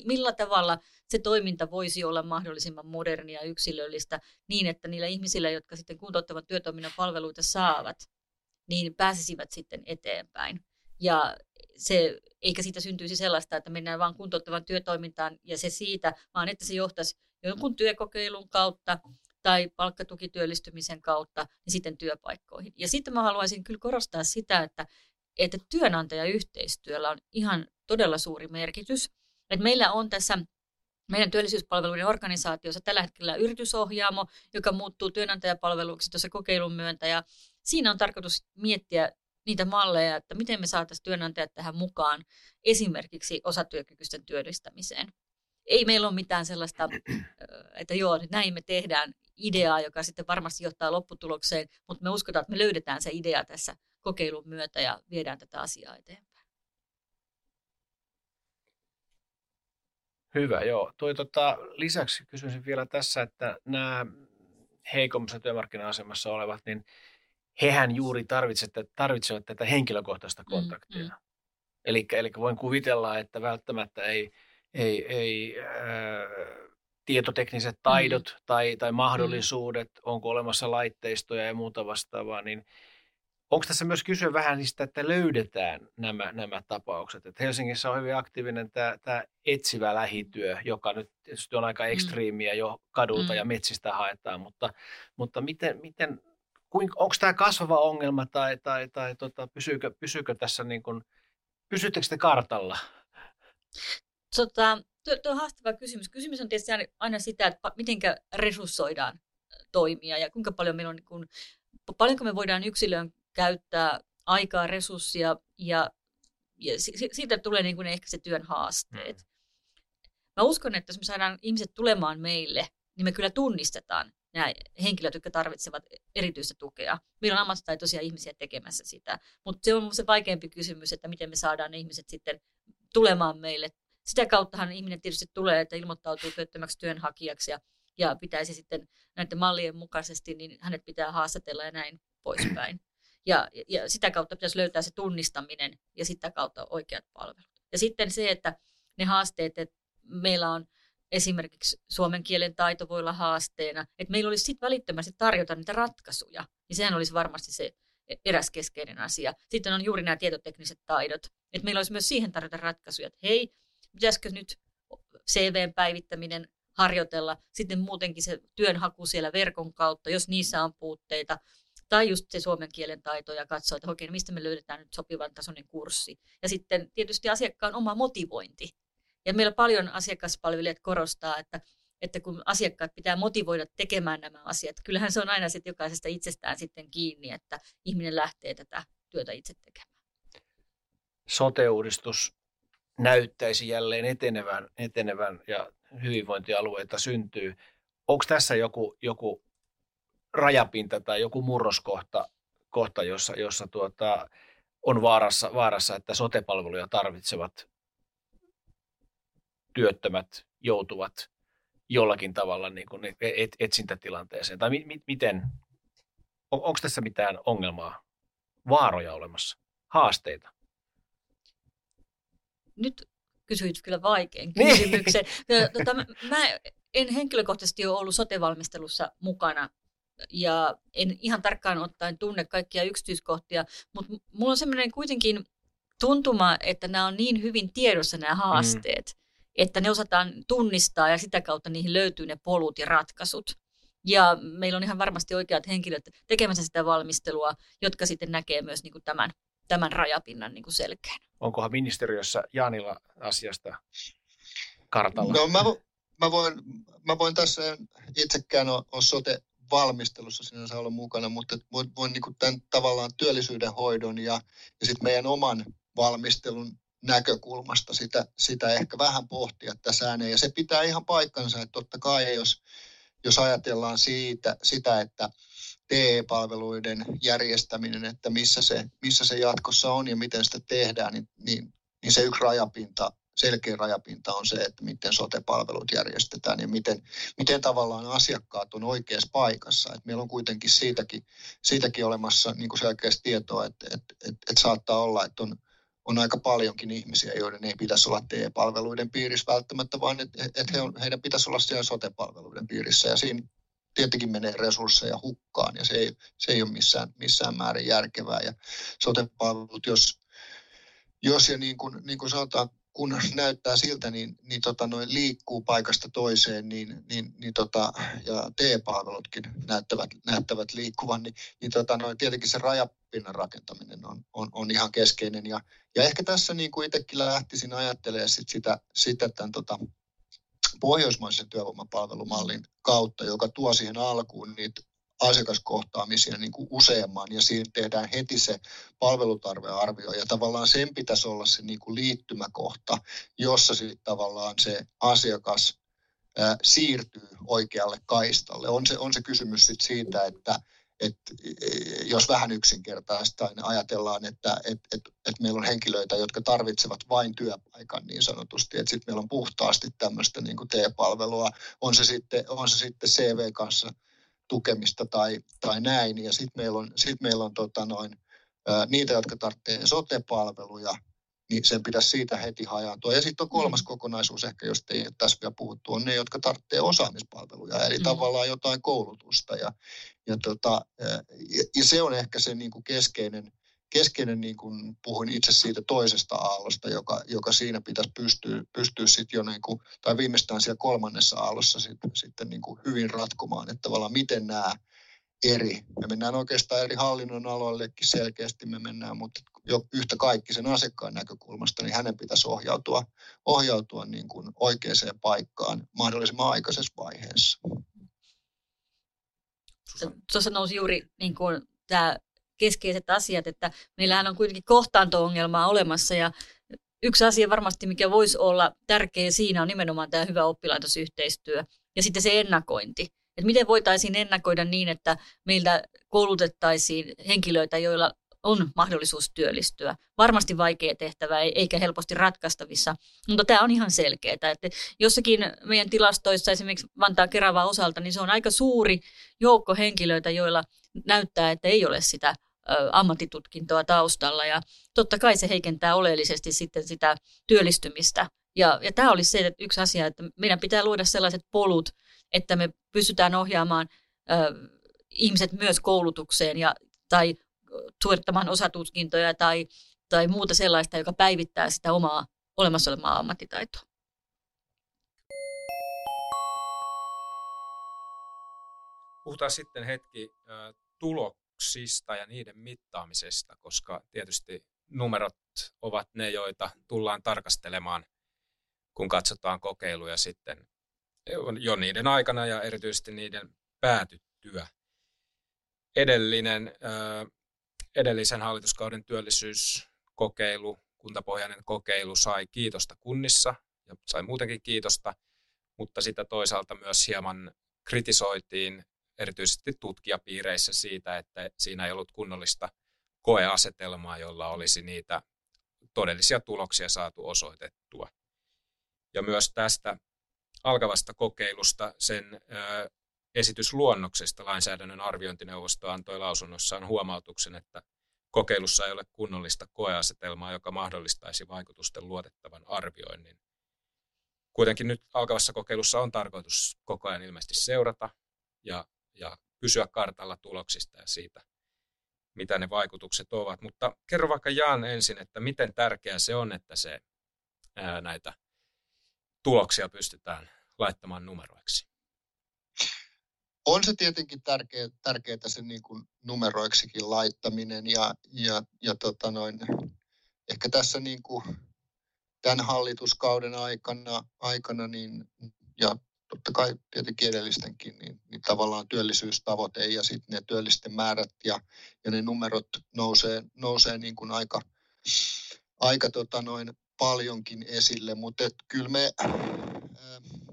millä tavalla se toiminta voisi olla mahdollisimman modernia ja yksilöllistä niin, että niillä ihmisillä, jotka sitten kuntouttavan työtoiminnan palveluita saavat, niin pääsisivät sitten eteenpäin. Ja se, eikä siitä syntyisi sellaista, että mennään vain kuntouttavan työtoimintaan ja se siitä, vaan että se johtaisi jonkun työkokeilun kautta tai palkkatukityöllistymisen kautta niin sitten työpaikkoihin. Ja sitten mä haluaisin kyllä korostaa sitä, että, että työnantajayhteistyöllä on ihan todella suuri merkitys. Että meillä on tässä meidän työllisyyspalveluiden organisaatiossa tällä hetkellä yritysohjaamo, joka muuttuu työnantajapalveluksi tuossa kokeilun myöntä. Ja siinä on tarkoitus miettiä niitä malleja, että miten me saataisiin työnantajat tähän mukaan esimerkiksi osatyökykyisten työllistämiseen. Ei meillä ole mitään sellaista, että joo, näin me tehdään ideaa, joka sitten varmasti johtaa lopputulokseen, mutta me uskotaan, että me löydetään se idea tässä kokeilun myötä ja viedään tätä asiaa eteenpäin. Hyvä, joo. Toi, tota, lisäksi kysyisin vielä tässä, että nämä heikommassa työmarkkina-asemassa olevat, niin hehän juuri tarvitsevat, tarvitsevat tätä henkilökohtaista mm, kontaktia. Mm, mm. Eli, voin kuvitella, että välttämättä ei, ei, ei äh, tietotekniset mm. taidot mm. tai, tai mahdollisuudet, mm. onko olemassa laitteistoja ja muuta vastaavaa, niin Onko tässä myös kysyä vähän niistä, että löydetään nämä, nämä tapaukset? Et Helsingissä on hyvin aktiivinen tämä, tämä etsivä lähityö, joka nyt tietysti on aika mm. ekstriimiä jo kadulta mm. ja metsistä haetaan, mutta, mutta miten, miten onko tämä kasvava ongelma tai, tai, tai tota, pysyykö, pysyykö tässä, niin kuin, pysyttekö te kartalla? Tota, tuo, tuo on haastava kysymys. Kysymys on tietysti aina sitä, että miten resurssoidaan toimia ja kuinka paljon meillä on, niin kuin, paljonko me voidaan yksilön käyttää aikaa, resurssia ja, ja siitä tulee niin kuin ehkä se työn haasteet. Mm. Mä uskon, että jos me saadaan ihmiset tulemaan meille, niin me kyllä tunnistetaan nämä henkilöt, jotka tarvitsevat erityistä tukea. Meillä on ammattitaitoisia ihmisiä tekemässä sitä, mutta se on se vaikeampi kysymys, että miten me saadaan ne ihmiset sitten tulemaan meille. Sitä kauttahan ihminen tietysti tulee, että ilmoittautuu työttömäksi työnhakijaksi ja, ja pitäisi sitten näiden mallien mukaisesti, niin hänet pitää haastatella ja näin poispäin. Ja, ja sitä kautta pitäisi löytää se tunnistaminen ja sitä kautta oikeat palvelut. Ja sitten se, että ne haasteet, että meillä on esimerkiksi suomen kielen taito voi olla haasteena, että meillä olisi sitten välittömästi tarjota niitä ratkaisuja, niin sehän olisi varmasti se eräs keskeinen asia. Sitten on juuri nämä tietotekniset taidot, että meillä olisi myös siihen tarjota ratkaisuja, että hei, pitäisikö nyt CVn päivittäminen harjoitella, sitten muutenkin se työnhaku siellä verkon kautta, jos niissä on puutteita, tai just se suomen kielen taito ja katsoa, että oikein mistä me löydetään nyt sopivan tasoinen kurssi. Ja sitten tietysti asiakkaan oma motivointi. Ja meillä paljon asiakaspalvelijat korostaa, että, että kun asiakkaat pitää motivoida tekemään nämä asiat, kyllähän se on aina sitten jokaisesta itsestään sitten kiinni, että ihminen lähtee tätä työtä itse tekemään. Sote-uudistus näyttäisi jälleen etenevän, etenevän ja hyvinvointialueita syntyy. Onko tässä joku, joku rajapinta tai joku murroskohta, kohta, jossa, jossa tuota, on vaarassa, vaarassa, että sotepalveluja tarvitsevat työttömät joutuvat jollakin tavalla niin kuin et, etsintätilanteeseen? Tai mi, mi, miten, on, onko tässä mitään ongelmaa, vaaroja olemassa, haasteita? Nyt kysyit kyllä vaikein niin. kysymyksen. Tota, mä en henkilökohtaisesti ole ollut sotevalmistelussa mukana ja en ihan tarkkaan ottaen tunne kaikkia yksityiskohtia, mutta mulla on semmoinen kuitenkin tuntuma, että nämä on niin hyvin tiedossa nämä mm. haasteet, mm. että ne osataan tunnistaa ja sitä kautta niihin löytyy ne polut ja ratkaisut. Ja meillä on ihan varmasti oikeat henkilöt tekemässä sitä valmistelua, jotka sitten näkee myös niin kuin tämän, tämän rajapinnan niin kuin selkeän. Onkohan ministeriössä Jaanilla asiasta kartalla? No mä, mä, voin, mä voin tässä itsekään ole, ole sote valmistelussa sinänsä olla mukana, mutta voin, voin niin tämän tavallaan työllisyyden hoidon ja, ja sitten meidän oman valmistelun näkökulmasta sitä, sitä ehkä vähän pohtia tässä ääneen. Ja se pitää ihan paikkansa, että totta kai jos, jos ajatellaan siitä, sitä, että TE-palveluiden järjestäminen, että missä se, missä se jatkossa on ja miten sitä tehdään, niin, niin, niin se yksi rajapinta selkeä rajapinta on se, että miten sote-palvelut järjestetään ja miten, miten tavallaan asiakkaat on oikeassa paikassa. Et meillä on kuitenkin siitäkin, siitäkin olemassa niin kuin selkeästi tietoa, että, että, että, että saattaa olla, että on, on aika paljonkin ihmisiä, joiden ei pitäisi olla TE-palveluiden piirissä välttämättä, vaan että, että he on, heidän pitäisi olla siellä sote-palveluiden piirissä. Ja siinä tietenkin menee resursseja hukkaan ja se ei, se ei ole missään, missään määrin järkevää. Ja sote-palvelut, jos, jos ja niin kuin, niin kuin sanotaan, kun näyttää siltä, niin, niin tota, noin liikkuu paikasta toiseen, niin, niin, niin tota, ja T-palvelutkin näyttävät, näyttävät liikkuvan, niin, niin tota, noin, tietenkin se rajapinnan rakentaminen on, on, on ihan keskeinen. Ja, ja ehkä tässä niin kuin itsekin lähtisin ajattelemaan sit sitä, sitä tämän tota, pohjoismaisen työvoimapalvelumallin kautta, joka tuo siihen alkuun niitä asiakaskohtaamisia niin kuin useamman ja siinä tehdään heti se palvelutarvearvio ja tavallaan sen pitäisi olla se niin kuin liittymäkohta, jossa sitten tavallaan se asiakas siirtyy oikealle kaistalle. On se, on se kysymys sit siitä, että että jos vähän yksinkertaista, niin ajatellaan, että et, et, et meillä on henkilöitä, jotka tarvitsevat vain työpaikan niin sanotusti, että sitten meillä on puhtaasti tämmöistä niin T-palvelua, on se sitten, on se sitten CV kanssa tukemista tai, tai näin, ja sitten meillä on, sit meillä on tota noin, ää, niitä, jotka tarvitsee sote-palveluja, niin sen pitäisi siitä heti hajaantua. Ja sitten on kolmas mm. kokonaisuus ehkä, josta ei tässä vielä puhuttu, on ne, jotka tarvitsee osaamispalveluja, eli mm. tavallaan jotain koulutusta. Ja, ja, tota, ja, ja se on ehkä se niin kuin keskeinen, keskeinen niin kuin puhuin itse siitä toisesta aallosta, joka, joka siinä pitäisi pystyä, pystyä sitten jo, niin kuin, tai viimeistään siellä kolmannessa aallossa sitten, sitten niin kuin hyvin ratkomaan, että tavallaan miten nämä eri. Me mennään oikeastaan eri hallinnon aloillekin selkeästi me mennään, mutta jo yhtä kaikki sen asiakkaan näkökulmasta, niin hänen pitäisi ohjautua, ohjautua niin kuin oikeaan paikkaan mahdollisimman aikaisessa vaiheessa. Tuossa nousi juuri niin kuin tämä keskeiset asiat, että meillähän on kuitenkin kohtaanto-ongelmaa olemassa ja yksi asia varmasti, mikä voisi olla tärkeä siinä on nimenomaan tämä hyvä oppilaitosyhteistyö ja sitten se ennakointi. Että miten voitaisiin ennakoida niin, että meiltä koulutettaisiin henkilöitä, joilla on mahdollisuus työllistyä. Varmasti vaikea tehtävä, eikä helposti ratkaistavissa, mutta tämä on ihan selkeää. Että jossakin meidän tilastoissa, esimerkiksi Vantaa Keravaa osalta, niin se on aika suuri joukko henkilöitä, joilla näyttää, että ei ole sitä ammattitutkintoa taustalla. Ja totta kai se heikentää oleellisesti sitten sitä työllistymistä. Ja, ja tämä olisi se että yksi asia, että meidän pitää luoda sellaiset polut, että me pystytään ohjaamaan ö, ihmiset myös koulutukseen ja, tai suorittamaan osatutkintoja tai, tai muuta sellaista, joka päivittää sitä omaa olemassa olevaa ammattitaitoa. Puhutaan sitten hetki tuloksista ja niiden mittaamisesta, koska tietysti numerot ovat ne, joita tullaan tarkastelemaan, kun katsotaan kokeiluja sitten jo niiden aikana ja erityisesti niiden päätyttyä. Edellinen edellisen hallituskauden työllisyyskokeilu, kuntapohjainen kokeilu sai kiitosta kunnissa ja sai muutenkin kiitosta, mutta sitä toisaalta myös hieman kritisoitiin erityisesti tutkijapiireissä siitä, että siinä ei ollut kunnollista koeasetelmaa, jolla olisi niitä todellisia tuloksia saatu osoitettua. Ja myös tästä alkavasta kokeilusta sen esitysluonnoksesta lainsäädännön arviointineuvosto antoi lausunnossaan huomautuksen, että kokeilussa ei ole kunnollista koeasetelmaa, joka mahdollistaisi vaikutusten luotettavan arvioinnin. Kuitenkin nyt alkavassa kokeilussa on tarkoitus koko ajan ilmeisesti seurata ja, ja pysyä kartalla tuloksista ja siitä, mitä ne vaikutukset ovat. Mutta kerro vaikka Jaan ensin, että miten tärkeää se on, että se ää, näitä tuloksia pystytään laittamaan numeroiksi. On se tietenkin tärkeä, tärkeää sen niin kuin numeroiksikin laittaminen ja, ja, ja tota noin, ehkä tässä niin kuin tämän hallituskauden aikana, aikana niin, ja totta kai tietenkin edellistenkin, niin, niin tavallaan työllisyystavoite ja sitten ne työllisten määrät ja, ja ne numerot nousee, nousee niin kuin aika, aika tota noin paljonkin esille, mutta kyllä me, äh,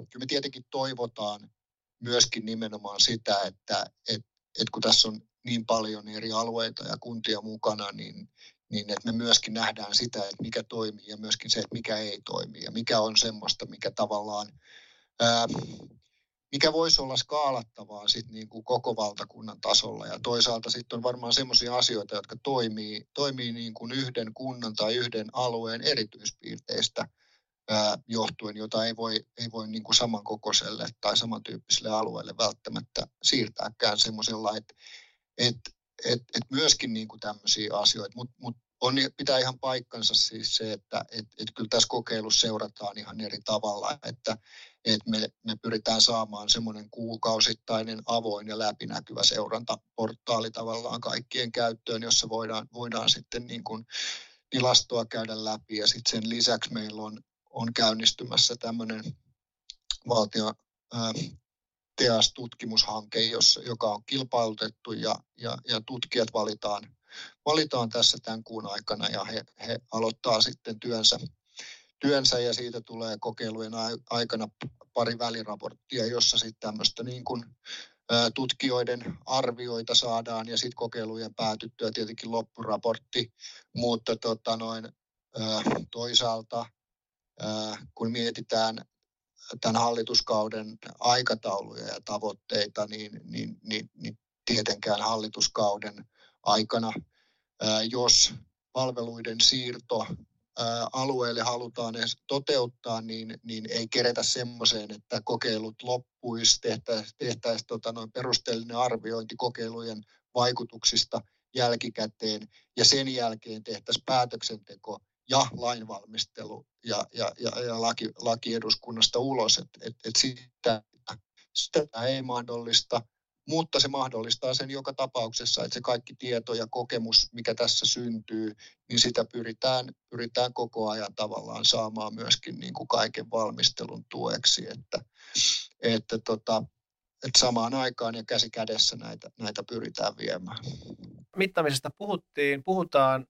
kyllä me tietenkin toivotaan, myöskin nimenomaan sitä, että et, et kun tässä on niin paljon eri alueita ja kuntia mukana, niin, niin että me myöskin nähdään sitä, että mikä toimii ja myöskin se, että mikä ei toimi ja mikä on semmoista, mikä tavallaan, mikä voisi olla skaalattavaa sit niin kuin koko valtakunnan tasolla. Ja toisaalta sitten on varmaan semmoisia asioita, jotka toimii, toimii niin kuin yhden kunnan tai yhden alueen erityispiirteistä johtuen, jota ei voi, ei voi niin kuin samankokoiselle tai samantyyppiselle alueelle välttämättä siirtääkään semmoisella, että et, et, et myöskin niin kuin tämmöisiä asioita, mutta mut on, pitää ihan paikkansa siis se, että et, et kyllä tässä kokeilussa seurataan ihan eri tavalla, että et me, me pyritään saamaan semmoinen kuukausittainen avoin ja läpinäkyvä seurantaportaali tavallaan kaikkien käyttöön, jossa voidaan, voidaan sitten niin kuin tilastoa käydä läpi. Ja sitten sen lisäksi meillä on, on käynnistymässä tämmöinen valtio TEAS-tutkimushanke, jossa, joka on kilpailutettu ja, ja, ja tutkijat valitaan, valitaan tässä tämän kuun aikana ja he, he aloittaa sitten työnsä, työnsä ja siitä tulee kokeilujen aikana pari väliraporttia, jossa sitten tämmöistä niin kuin, tutkijoiden arvioita saadaan ja sitten kokeilujen päätyttyä tietenkin loppuraportti, mutta tota noin, toisaalta kun mietitään tämän hallituskauden aikatauluja ja tavoitteita, niin, niin, niin, niin tietenkään hallituskauden aikana, jos palveluiden siirto alueelle halutaan edes toteuttaa, niin, niin ei keretä semmoiseen, että kokeilut loppuisi, tehtäisiin tehtäisi tota noin perusteellinen arviointi kokeilujen vaikutuksista jälkikäteen ja sen jälkeen tehtäisiin päätöksenteko ja lainvalmistelu ja, ja, ja, ja laki, laki eduskunnasta ulos. Että et, et sitä, sitä ei mahdollista, mutta se mahdollistaa sen joka tapauksessa, että se kaikki tieto ja kokemus, mikä tässä syntyy, niin sitä pyritään, pyritään koko ajan tavallaan saamaan myöskin niin kuin kaiken valmistelun tueksi, että, että, tota, että samaan aikaan ja käsi kädessä näitä, näitä pyritään viemään. Mittaamisesta puhuttiin, puhutaan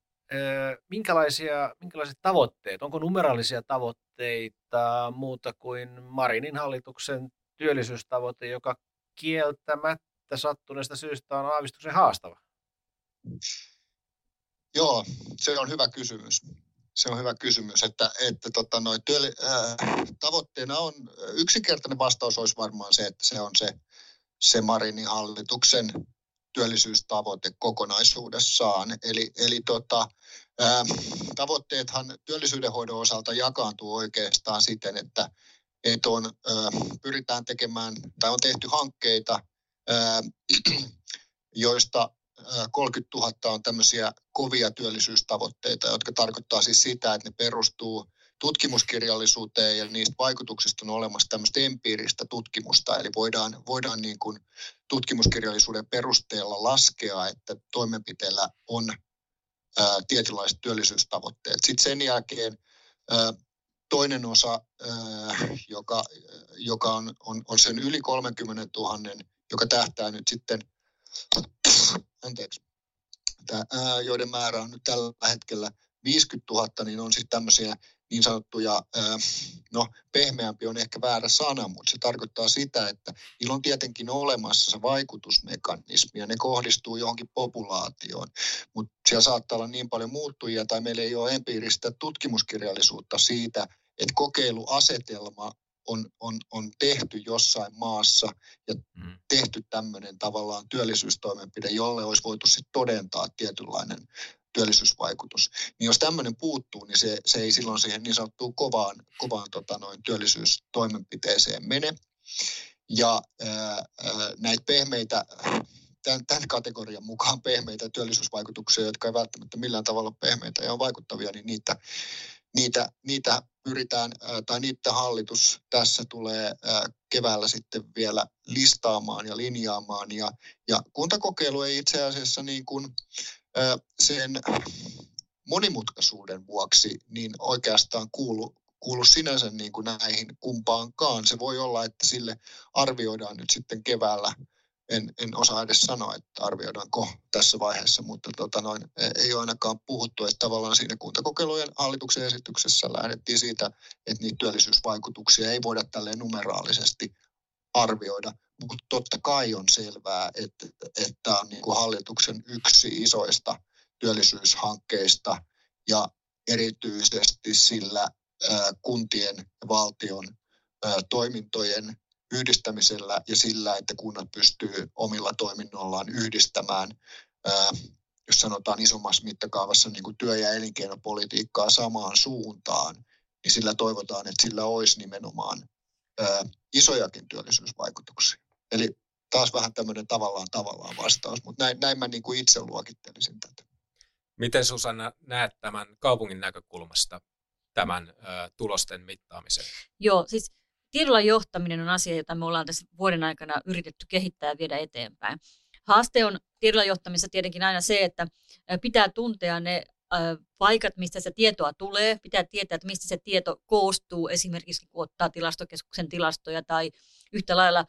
minkälaisia, minkälaiset tavoitteet, onko numeraalisia tavoitteita muuta kuin Marinin hallituksen työllisyystavoite, joka kieltämättä sattuneesta syystä on aavistuksen haastava? Joo, se on hyvä kysymys. Se on hyvä kysymys, että, että tota, noi työli, äh, tavoitteena on, yksinkertainen vastaus olisi varmaan se, että se on se, se Marinin hallituksen työllisyystavoite kokonaisuudessaan. Eli, eli tota, ää, tavoitteethan työllisyydenhoidon osalta jakaantuu oikeastaan siten, että, että on, ää, pyritään tekemään tai on tehty hankkeita, joista 30 000 on tämmöisiä kovia työllisyystavoitteita, jotka tarkoittaa siis sitä, että ne perustuu tutkimuskirjallisuuteen ja niistä vaikutuksista on olemassa tämmöistä empiiristä tutkimusta, eli voidaan, voidaan niin kuin tutkimuskirjallisuuden perusteella laskea, että toimenpiteellä on ää, tietynlaiset työllisyystavoitteet. Sitten sen jälkeen ää, toinen osa, ää, joka, joka on, on, on sen yli 30 000, joka tähtää nyt sitten, anteeksi, ää, joiden määrä on nyt tällä hetkellä 50 000, niin on sitten tämmöisiä niin sanottuja, no pehmeämpi on ehkä väärä sana, mutta se tarkoittaa sitä, että niillä on tietenkin olemassa se vaikutusmekanismi ja ne kohdistuu johonkin populaatioon, mutta siellä saattaa olla niin paljon muuttujia tai meillä ei ole empiiristä tutkimuskirjallisuutta siitä, että kokeiluasetelma on, on, on tehty jossain maassa ja mm. tehty tämmöinen tavallaan työllisyystoimenpide, jolle olisi voitu sitten todentaa tietynlainen työllisyysvaikutus. Niin jos tämmöinen puuttuu, niin se, se ei silloin siihen niin sanottuun kovaan, kovaan tota noin, työllisyystoimenpiteeseen mene. Ja ää, näitä pehmeitä, tämän, tämän kategorian mukaan pehmeitä työllisyysvaikutuksia, jotka ei välttämättä millään tavalla pehmeitä ja on vaikuttavia, niin niitä, niitä, niitä pyritään, tai niitä hallitus tässä tulee keväällä sitten vielä listaamaan ja linjaamaan. Ja, ja kuntakokeilu ei itse asiassa niin kuin, sen monimutkaisuuden vuoksi niin oikeastaan kuulu, kuulu sinänsä niin kuin näihin kumpaankaan. Se voi olla, että sille arvioidaan nyt sitten keväällä en, en osaa edes sanoa, että arvioidaanko tässä vaiheessa, mutta tota noin, e, ei ole ainakaan puhuttu, että tavallaan siinä kuntakokeilujen hallituksen esityksessä lähdettiin siitä, että niitä työllisyysvaikutuksia ei voida tälleen numeraalisesti arvioida, mutta totta kai on selvää, että, tämä on niin kuin hallituksen yksi isoista työllisyyshankkeista ja erityisesti sillä kuntien ja valtion toimintojen yhdistämisellä ja sillä, että kunnat pystyy omilla toiminnollaan yhdistämään, jos sanotaan isommassa mittakaavassa niin kuin työ- ja elinkeinopolitiikkaa samaan suuntaan, niin sillä toivotaan, että sillä olisi nimenomaan isojakin työllisyysvaikutuksia. Eli taas vähän tämmöinen tavallaan tavallaan vastaus, mutta näin, näin mä niin kuin itse luokittelisin tätä. Miten Susanna näet tämän kaupungin näkökulmasta tämän ö, tulosten mittaamisen? Joo, siis tiedolla johtaminen on asia, jota me ollaan tässä vuoden aikana yritetty kehittää ja viedä eteenpäin. Haaste on tiedolla johtamisessa tietenkin aina se, että pitää tuntea ne paikat, mistä se tietoa tulee. Pitää tietää, että mistä se tieto koostuu, esimerkiksi kun ottaa tilastokeskuksen tilastoja tai yhtä lailla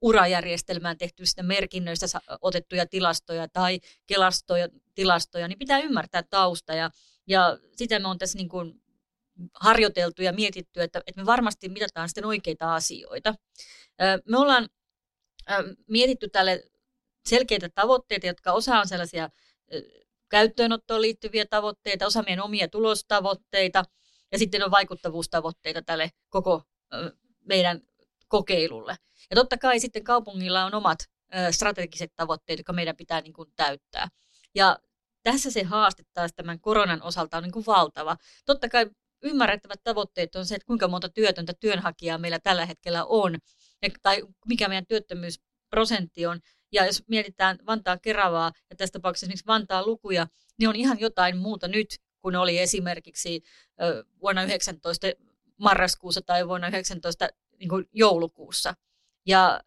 urajärjestelmään tehtyistä merkinnöistä otettuja tilastoja tai kelastoja, tilastoja, niin pitää ymmärtää tausta. Ja, ja sitä me on tässä niin kuin harjoiteltu ja mietitty, että, että me varmasti mitataan sitten oikeita asioita. Me ollaan mietitty tälle selkeitä tavoitteita, jotka osa on sellaisia käyttöönottoon liittyviä tavoitteita, osa meidän omia tulostavoitteita ja sitten on vaikuttavuustavoitteita tälle koko meidän kokeilulle. Ja totta kai sitten kaupungilla on omat strategiset tavoitteet, jotka meidän pitää niin kuin täyttää. Ja tässä se haaste taas tämän koronan osalta on niin kuin valtava. Totta kai ymmärrettävät tavoitteet on se, että kuinka monta työtöntä työnhakijaa meillä tällä hetkellä on, tai mikä meidän työttömyysprosentti on. Ja jos mietitään Vantaa Keravaa ja tässä tapauksessa esimerkiksi Vantaan lukuja, niin on ihan jotain muuta nyt, kun oli esimerkiksi vuonna 19 marraskuussa tai vuonna 19 niin kuin joulukuussa. Ja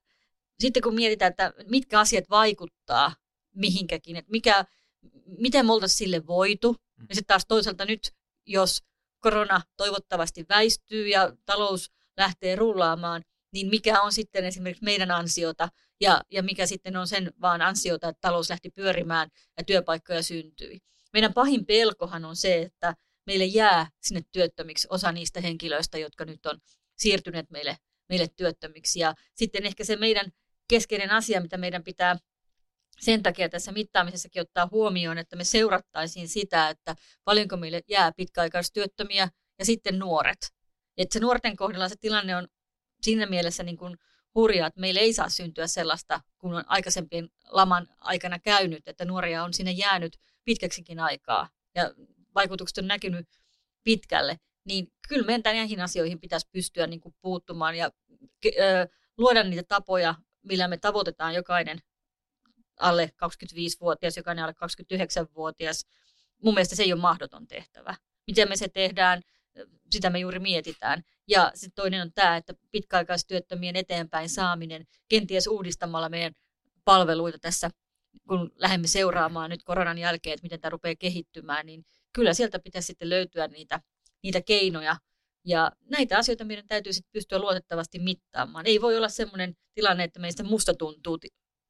sitten kun mietitään, että mitkä asiat vaikuttaa mihinkäkin, että mikä, miten me oltaisiin sille voitu, mm. ja sitten taas toisaalta nyt, jos korona toivottavasti väistyy ja talous lähtee rullaamaan, niin mikä on sitten esimerkiksi meidän ansiota ja, ja mikä sitten on sen vaan ansiota, että talous lähti pyörimään ja työpaikkoja syntyi. Meidän pahin pelkohan on se, että meille jää sinne työttömiksi osa niistä henkilöistä, jotka nyt on siirtyneet meille, meille työttömiksi. Ja sitten ehkä se meidän keskeinen asia, mitä meidän pitää sen takia tässä mittaamisessakin ottaa huomioon, että me seurattaisiin sitä, että paljonko meille jää pitkäaikaistyöttömiä ja sitten nuoret. Että se nuorten kohdalla se tilanne on siinä mielessä niin kuin hurjaa, että meillä ei saa syntyä sellaista, kun on aikaisempien laman aikana käynyt, että nuoria on sinne jäänyt pitkäksikin aikaa ja vaikutukset on näkynyt pitkälle, niin kyllä meidän näihin asioihin pitäisi pystyä niin kuin puuttumaan ja ö, luoda niitä tapoja, millä me tavoitetaan jokainen alle 25-vuotias, jokainen alle 29-vuotias. Mun mielestä se ei ole mahdoton tehtävä. Miten me se tehdään, sitä me juuri mietitään. Ja sitten toinen on tämä, että pitkäaikaistyöttömien eteenpäin saaminen, kenties uudistamalla meidän palveluita tässä, kun lähdemme seuraamaan nyt koronan jälkeen, että miten tämä rupeaa kehittymään, niin kyllä sieltä pitäisi sitten löytyä niitä, niitä keinoja. Ja näitä asioita meidän täytyy sitten pystyä luotettavasti mittaamaan. Ei voi olla sellainen tilanne, että meistä musta tuntuu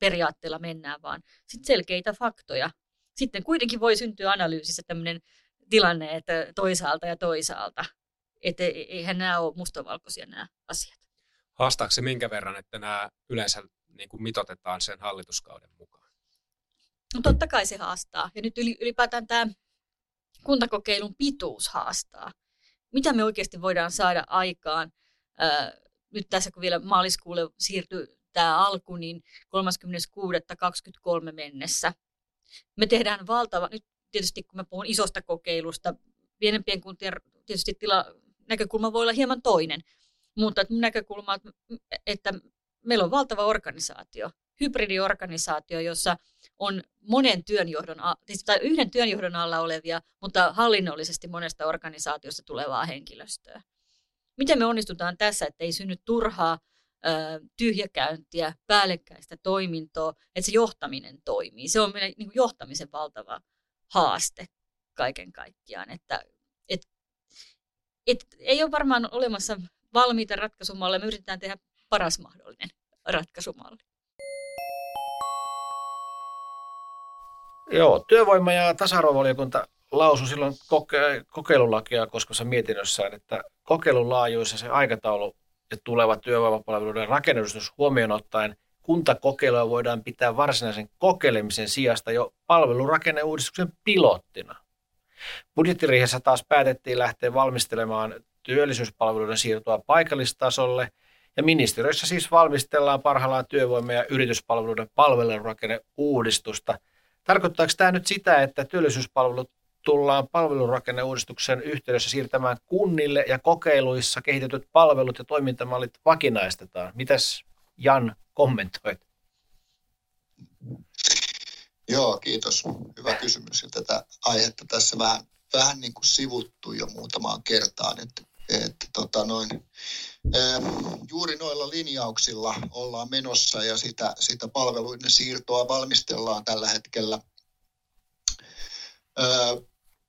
periaatteella mennään, vaan sitten selkeitä faktoja. Sitten kuitenkin voi syntyä analyysissä tämmöinen tilanne, että toisaalta ja toisaalta. Että e-, eihän nämä ole mustavalkoisia nämä asiat. Haastaako se minkä verran, että nämä yleensä niin kuin mitotetaan sen hallituskauden mukaan? No totta kai se haastaa. Ja nyt ylipäätään tämä kuntakokeilun pituus haastaa. Mitä me oikeasti voidaan saada aikaan? nyt tässä kun vielä maaliskuulle siirtyy tämä alku, niin 36.23 mennessä. Me tehdään valtava, nyt tietysti kun mä puhun isosta kokeilusta, pienempien kuntien tietysti tila, näkökulma voi olla hieman toinen, mutta että näkökulma, että meillä on valtava organisaatio, hybridiorganisaatio, jossa on monen työnjohdon, siis tai yhden työnjohdon alla olevia, mutta hallinnollisesti monesta organisaatiosta tulevaa henkilöstöä. Miten me onnistutaan tässä, että ei synny turhaa tyhjäkäyntiä, päällekkäistä toimintoa, että se johtaminen toimii. Se on meidän niin kuin johtamisen valtava haaste kaiken kaikkiaan. Että, et, et, ei ole varmaan olemassa valmiita ratkaisumalleja, me yritetään tehdä paras mahdollinen ratkaisumalli. Joo, työvoima- ja tasa-arvovaliokunta lausui silloin koke- kokeilulakia koskevassa mietinnössään, että kokeilun laajuus ja se aikataulu ja tuleva työvoimapalveluiden rakennus huomioon ottaen kuntakokeiluja voidaan pitää varsinaisen kokeilemisen sijasta jo palvelurakenneuudistuksen pilottina. Budjettiriihessä taas päätettiin lähteä valmistelemaan työllisyyspalveluiden siirtoa paikallistasolle – ja ministeriössä siis valmistellaan parhaillaan työvoima- ja yrityspalveluiden palvelurakenneuudistusta. Tarkoittaako tämä nyt sitä, että työllisyyspalvelut tullaan palvelurakenneuudistuksen yhteydessä siirtämään kunnille ja kokeiluissa kehitetyt palvelut ja toimintamallit vakinaistetaan? Mitäs Jan kommentoit? Joo, kiitos. Hyvä kysymys. Ja tätä aihetta tässä vähän, vähän niin kuin sivuttu jo muutamaan kertaan. Että, että tota noin, juuri noilla linjauksilla ollaan menossa ja sitä, sitä palveluiden siirtoa valmistellaan tällä hetkellä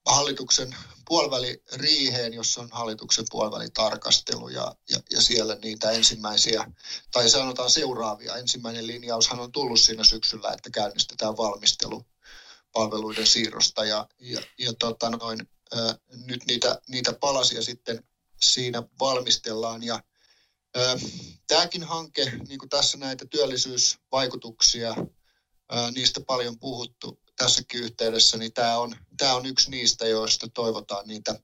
hallituksen puoliväliriiheen, jossa on hallituksen puolivälitarkastelu ja, ja, ja siellä niitä ensimmäisiä, tai sanotaan seuraavia. Ensimmäinen linjaushan on tullut siinä syksyllä, että käynnistetään valmistelu palveluiden siirrosta ja, ja, ja tota noin, ää, nyt niitä, niitä palasia sitten siinä valmistellaan. Ja ää, tämäkin hanke, niin kuin tässä näitä työllisyysvaikutuksia, niistä paljon puhuttu tässäkin yhteydessä, niin tämä on, tämä on yksi niistä, joista toivotaan niitä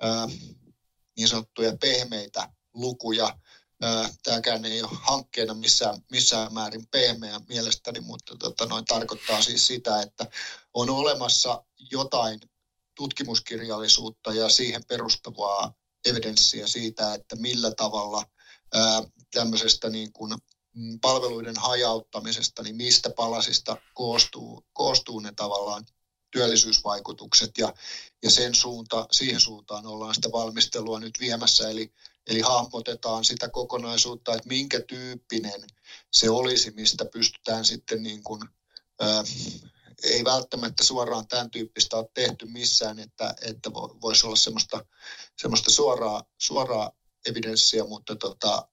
ää, niin sanottuja pehmeitä lukuja. Tämäkään ei ole hankkeena missään, missään määrin pehmeä mielestäni, mutta tota, noin tarkoittaa siis sitä, että on olemassa jotain tutkimuskirjallisuutta ja siihen perustavaa evidenssiä siitä, että millä tavalla ää, tämmöisestä niin kuin palveluiden hajauttamisesta, niin mistä palasista koostuu, koostuu ne tavallaan työllisyysvaikutukset ja, ja sen suunta, siihen suuntaan ollaan sitä valmistelua nyt viemässä, eli, eli hahmotetaan sitä kokonaisuutta, että minkä tyyppinen se olisi, mistä pystytään sitten niin kuin, ää, ei välttämättä suoraan tämän tyyppistä ole tehty missään, että, että voisi olla semmoista, semmoista suoraa, suoraa evidenssiä, mutta tota,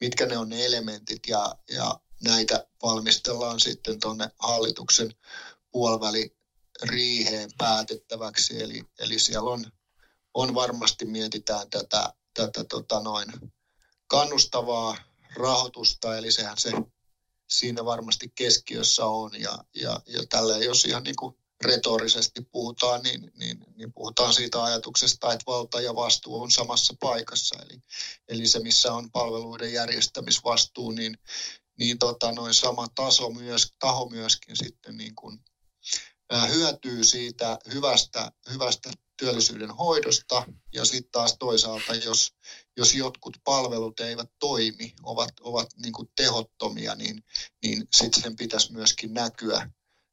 mitkä ne on ne elementit ja, ja näitä valmistellaan sitten tuonne hallituksen puoliväli riiheen päätettäväksi. Eli, eli siellä on, on varmasti mietitään tätä, tätä tota noin kannustavaa rahoitusta, eli sehän se siinä varmasti keskiössä on. Ja, ja, ja tällä jos ihan niin kuin retorisesti puhutaan, niin, niin, niin puhutaan siitä ajatuksesta, että valta ja vastuu on samassa paikassa. Eli, eli se, missä on palveluiden järjestämisvastuu, niin, niin tota, noin sama taso myös, taho myöskin sitten niin kuin, ää, hyötyy siitä hyvästä, hyvästä työllisyyden hoidosta ja sitten taas toisaalta, jos, jos jotkut palvelut eivät toimi, ovat, ovat niin kuin tehottomia, niin, niin sitten sen pitäisi myöskin näkyä,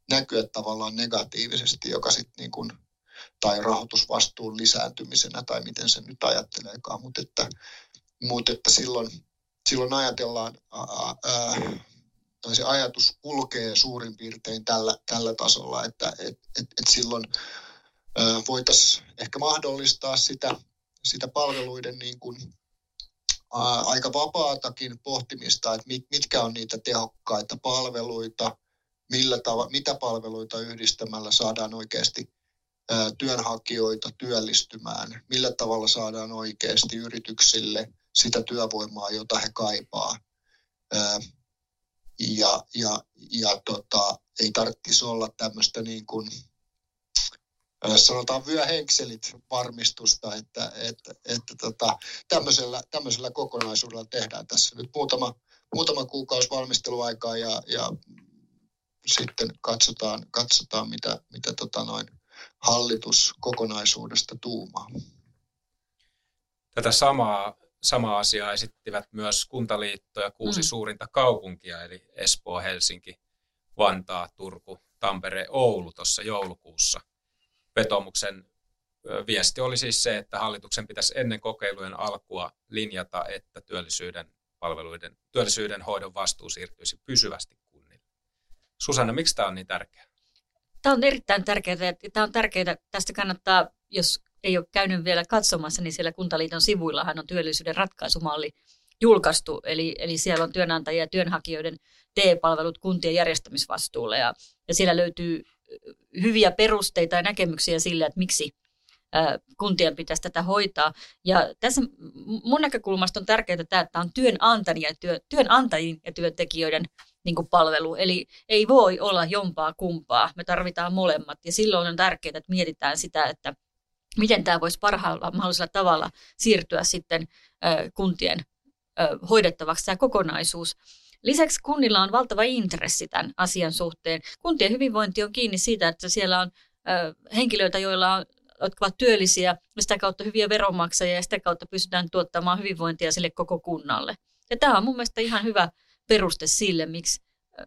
näkyä tavallaan negatiivisesti, joka sitten niin kuin, tai rahoitusvastuun lisääntymisenä tai miten se nyt ajatteleekaan, mutta että, mutta että silloin, silloin ajatellaan, ää, ää, tai se ajatus kulkee suurin piirtein tällä, tällä tasolla, että et, et, et silloin voitaisiin ehkä mahdollistaa sitä, sitä palveluiden niin kuin, ää, aika vapaatakin pohtimista, että mit, mitkä on niitä tehokkaita palveluita, millä tava, mitä palveluita yhdistämällä saadaan oikeasti työnhakijoita työllistymään, millä tavalla saadaan oikeasti yrityksille sitä työvoimaa, jota he kaipaa. Ja ja, ja tota, ei tarvitsisi olla tämmöistä niin kuin, sanotaan vyöhenkselit varmistusta, että, että, että tota, tämmöisellä, tämmöisellä kokonaisuudella tehdään tässä nyt muutama, muutama kuukausi valmisteluaikaa ja, ja sitten katsotaan, katsotaan mitä, mitä tota noin hallitus kokonaisuudesta tuumaa. Tätä samaa, samaa asiaa esittivät myös Kuntaliitto ja kuusi mm. suurinta kaupunkia, eli Espoo, Helsinki, Vantaa, Turku, Tampere, Oulu tuossa joulukuussa – vetomuksen viesti oli siis se, että hallituksen pitäisi ennen kokeilujen alkua linjata, että työllisyyden palveluiden, työllisyyden hoidon vastuu siirtyisi pysyvästi. Susanna, miksi tämä on niin tärkeää? Tämä on erittäin tärkeää. Tämä on tärkeää. Tästä kannattaa, jos ei ole käynyt vielä katsomassa, niin siellä Kuntaliiton sivuillahan on työllisyyden ratkaisumalli julkaistu. Eli, eli siellä on työnantajia ja työnhakijoiden TE-palvelut kuntien järjestämisvastuulle. Ja, ja siellä löytyy hyviä perusteita ja näkemyksiä sille, että miksi kuntien pitäisi tätä hoitaa. Ja tässä mun näkökulmasta on tärkeää tämä, että on työnantajien ja, työ, työnantajien ja työntekijöiden niin kuin palvelu. Eli ei voi olla jompaa kumpaa, me tarvitaan molemmat. Ja silloin on tärkeää, että mietitään sitä, että miten tämä voisi parhaalla mahdollisella tavalla siirtyä sitten kuntien hoidettavaksi tämä kokonaisuus. Lisäksi kunnilla on valtava intressi tämän asian suhteen. Kuntien hyvinvointi on kiinni siitä, että siellä on henkilöitä, joilla on jotka ovat työllisiä ja sitä kautta hyviä veronmaksajia ja sitä kautta pystytään tuottamaan hyvinvointia sille koko kunnalle. Ja tämä on mun mielestä ihan hyvä peruste sille, miksi,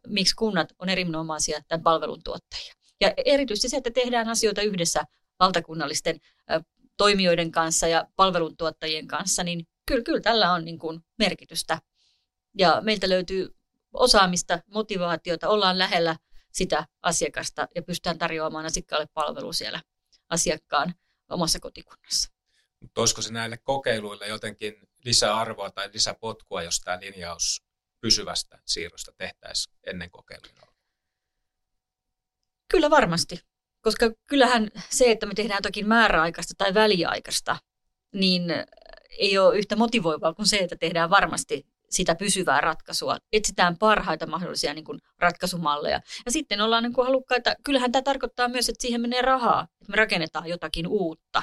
miksi kunnat on erinomaisia tämän palvelun tuottajia. Ja erityisesti se, että tehdään asioita yhdessä valtakunnallisten toimijoiden kanssa ja palveluntuottajien kanssa, niin kyllä, kyllä tällä on niin kuin merkitystä. Ja meiltä löytyy osaamista, motivaatiota, ollaan lähellä sitä asiakasta ja pystytään tarjoamaan asiakkaalle palvelu siellä asiakkaan omassa kotikunnassa. Mutta olisiko se näille kokeiluille jotenkin lisäarvoa tai lisäpotkua, jos tämä linjaus pysyvästä siirrosta tehtäisiin ennen kokeiluja? Kyllä varmasti, koska kyllähän se, että me tehdään toki määräaikaista tai väliaikaista, niin ei ole yhtä motivoivaa kuin se, että tehdään varmasti sitä pysyvää ratkaisua. Etsitään parhaita mahdollisia niin kuin, ratkaisumalleja. Ja sitten ollaan niin kuin, halukkaita, kyllähän tämä tarkoittaa myös, että siihen menee rahaa, että me rakennetaan jotakin uutta.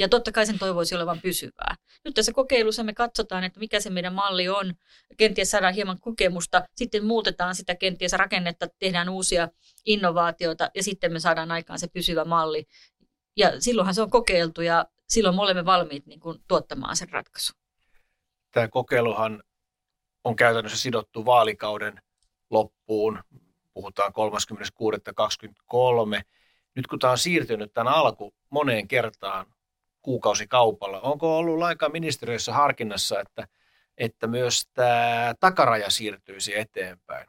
Ja totta kai sen toivoisi olevan pysyvää. Nyt tässä kokeilussa me katsotaan, että mikä se meidän malli on. Kenties saadaan hieman kokemusta, sitten muutetaan sitä kenties rakennetta, tehdään uusia innovaatioita ja sitten me saadaan aikaan se pysyvä malli. Ja silloinhan se on kokeiltu ja silloin me olemme valmiit niin kuin, tuottamaan sen ratkaisun. Tämä kokeiluhan on käytännössä sidottu vaalikauden loppuun. Puhutaan 36.23. Nyt kun tämä on siirtynyt tämän alku moneen kertaan kuukausikaupalla, onko ollut lainkaan ministeriössä harkinnassa, että, että myös tämä takaraja siirtyisi eteenpäin?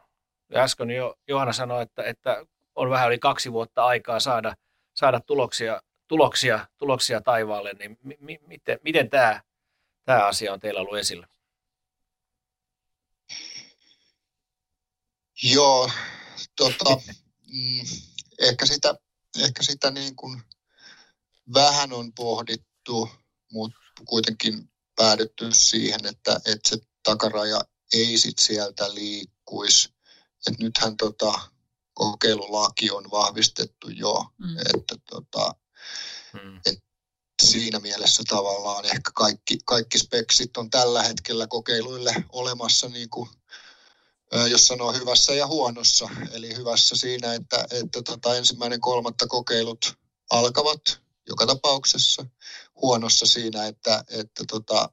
Ja äsken jo Johanna sanoi, että, että on vähän yli kaksi vuotta aikaa saada, saada tuloksia, tuloksia, tuloksia taivaalle, niin mi, miten, miten tämä, tämä asia on teillä ollut esillä? Joo, tota, mm, ehkä sitä, ehkä sitä niin kuin vähän on pohdittu, mutta kuitenkin päädytty siihen, että, että se takaraja ei sit sieltä liikkuisi. Et nythän tota, kokeilulaki on vahvistettu jo, mm. että tota, mm. et siinä mielessä tavallaan ehkä kaikki, kaikki speksit on tällä hetkellä kokeiluille olemassa niin kuin jos sanoo hyvässä ja huonossa. Eli hyvässä siinä, että, että tota, ensimmäinen kolmatta kokeilut alkavat joka tapauksessa. Huonossa siinä, että, että tota,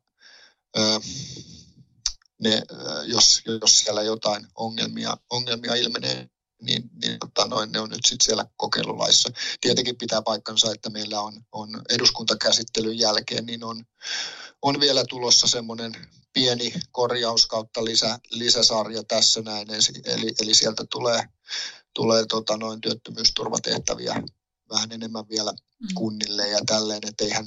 ne, jos, jos siellä jotain ongelmia, ongelmia ilmenee, niin, niin tota, noin, ne on nyt sitten siellä kokeilulaissa. Tietenkin pitää paikkansa, että meillä on, on eduskuntakäsittelyn jälkeen, niin on, on vielä tulossa semmoinen pieni korjaus kautta lisä, lisäsarja tässä näin. Eli, eli sieltä tulee, tulee tota noin työttömyysturvatehtäviä vähän enemmän vielä mm. kunnille ja tälleen, että eihän,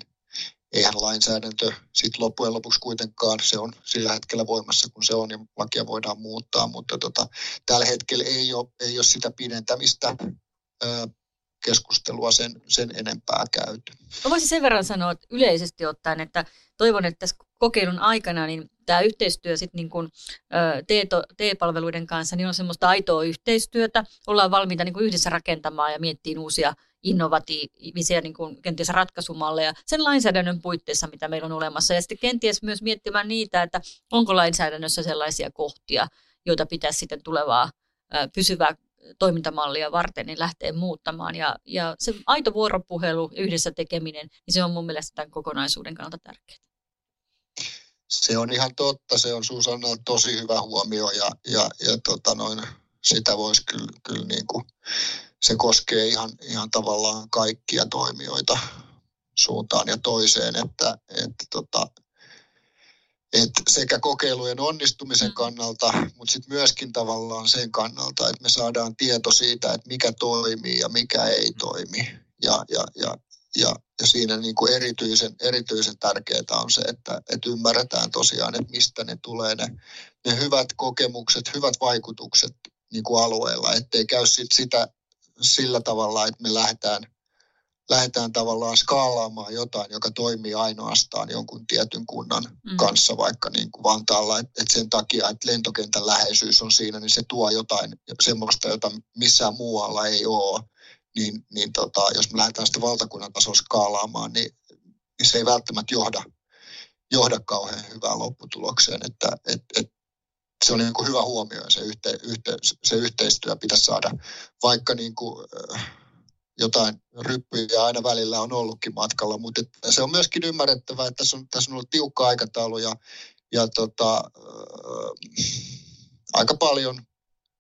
eihän lainsäädäntö sitten loppujen lopuksi kuitenkaan, se on sillä hetkellä voimassa, kun se on ja lakia voidaan muuttaa, mutta tota, tällä hetkellä ei ole, ei ole sitä pidentämistä ö, keskustelua sen, sen enempää käyty. Mä voisin sen verran sanoa että yleisesti ottaen, että toivon, että tässä kokeilun aikana niin tämä yhteistyö sit niin kuin, TE-palveluiden kanssa niin on semmoista aitoa yhteistyötä. Ollaan valmiita niin kuin yhdessä rakentamaan ja miettimään uusia innovatiivisia niin kuin kenties ratkaisumalleja sen lainsäädännön puitteissa, mitä meillä on olemassa. Ja sitten kenties myös miettimään niitä, että onko lainsäädännössä sellaisia kohtia, joita pitäisi sitten tulevaa pysyvää toimintamallia varten niin lähtee muuttamaan. Ja, ja se aito vuoropuhelu, yhdessä tekeminen, niin se on mun mielestä tämän kokonaisuuden kannalta tärkeää. Se on ihan totta, se on Susanna tosi hyvä huomio ja, ja, ja tota noin, sitä voisi kyllä, kyllä niin kuin, se koskee ihan, ihan tavallaan kaikkia toimijoita suuntaan ja toiseen, että, että tota, et sekä kokeilujen onnistumisen mm. kannalta, mutta sitten myöskin tavallaan sen kannalta, että me saadaan tieto siitä, että mikä toimii ja mikä ei mm. toimi. Ja, ja, ja, ja, ja siinä niin kuin erityisen, erityisen tärkeää on se, että, että ymmärretään tosiaan, että mistä ne tulee ne, ne hyvät kokemukset, hyvät vaikutukset niin kuin alueella, ettei käy sit sitä sillä tavalla, että me lähdetään lähdetään tavallaan skaalaamaan jotain, joka toimii ainoastaan jonkun tietyn kunnan mm. kanssa, vaikka niin kuin Vantaalla, että et sen takia, että lentokentän läheisyys on siinä, niin se tuo jotain semmoista, jota missään muualla ei ole. Niin, niin tota, jos me lähdetään sitä valtakunnan tasolla skaalaamaan, niin, niin se ei välttämättä johda, johda kauhean hyvään lopputulokseen. Että, et, et, se on niin kuin hyvä huomio se, yhte, yhte, se yhteistyö pitäisi saada, vaikka niin kuin, äh, jotain ryppyjä aina välillä on ollutkin matkalla, mutta se on myöskin ymmärrettävää, että tässä on, tässä on ollut tiukka aikataulu ja, ja tota, äh, aika paljon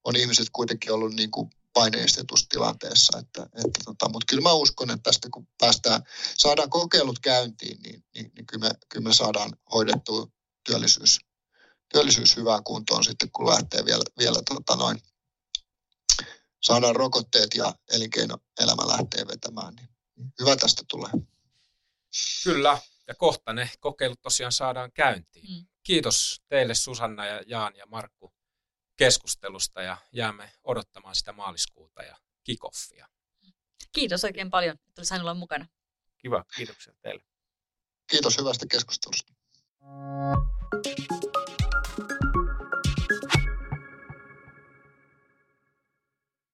on ihmiset kuitenkin ollut niin kuin paineistetussa tilanteessa. Että, että tota, mutta kyllä mä uskon, että tästä kun päästään, saadaan kokeilut käyntiin, niin, niin, niin kyllä, me, kyllä me saadaan hoidettua työllisyys, työllisyys hyvään kuntoon sitten, kun lähtee vielä, vielä tota noin, saadaan rokotteet ja elinkeinoelämä lähtee vetämään, niin hyvä tästä tulee. Kyllä, ja kohta ne kokeilut tosiaan saadaan käyntiin. Mm. Kiitos teille Susanna ja Jaan ja Markku keskustelusta ja jäämme odottamaan sitä maaliskuuta ja kickoffia. Kiitos oikein paljon, että sain olla mukana. Kiva, kiitoksia teille. Kiitos hyvästä keskustelusta.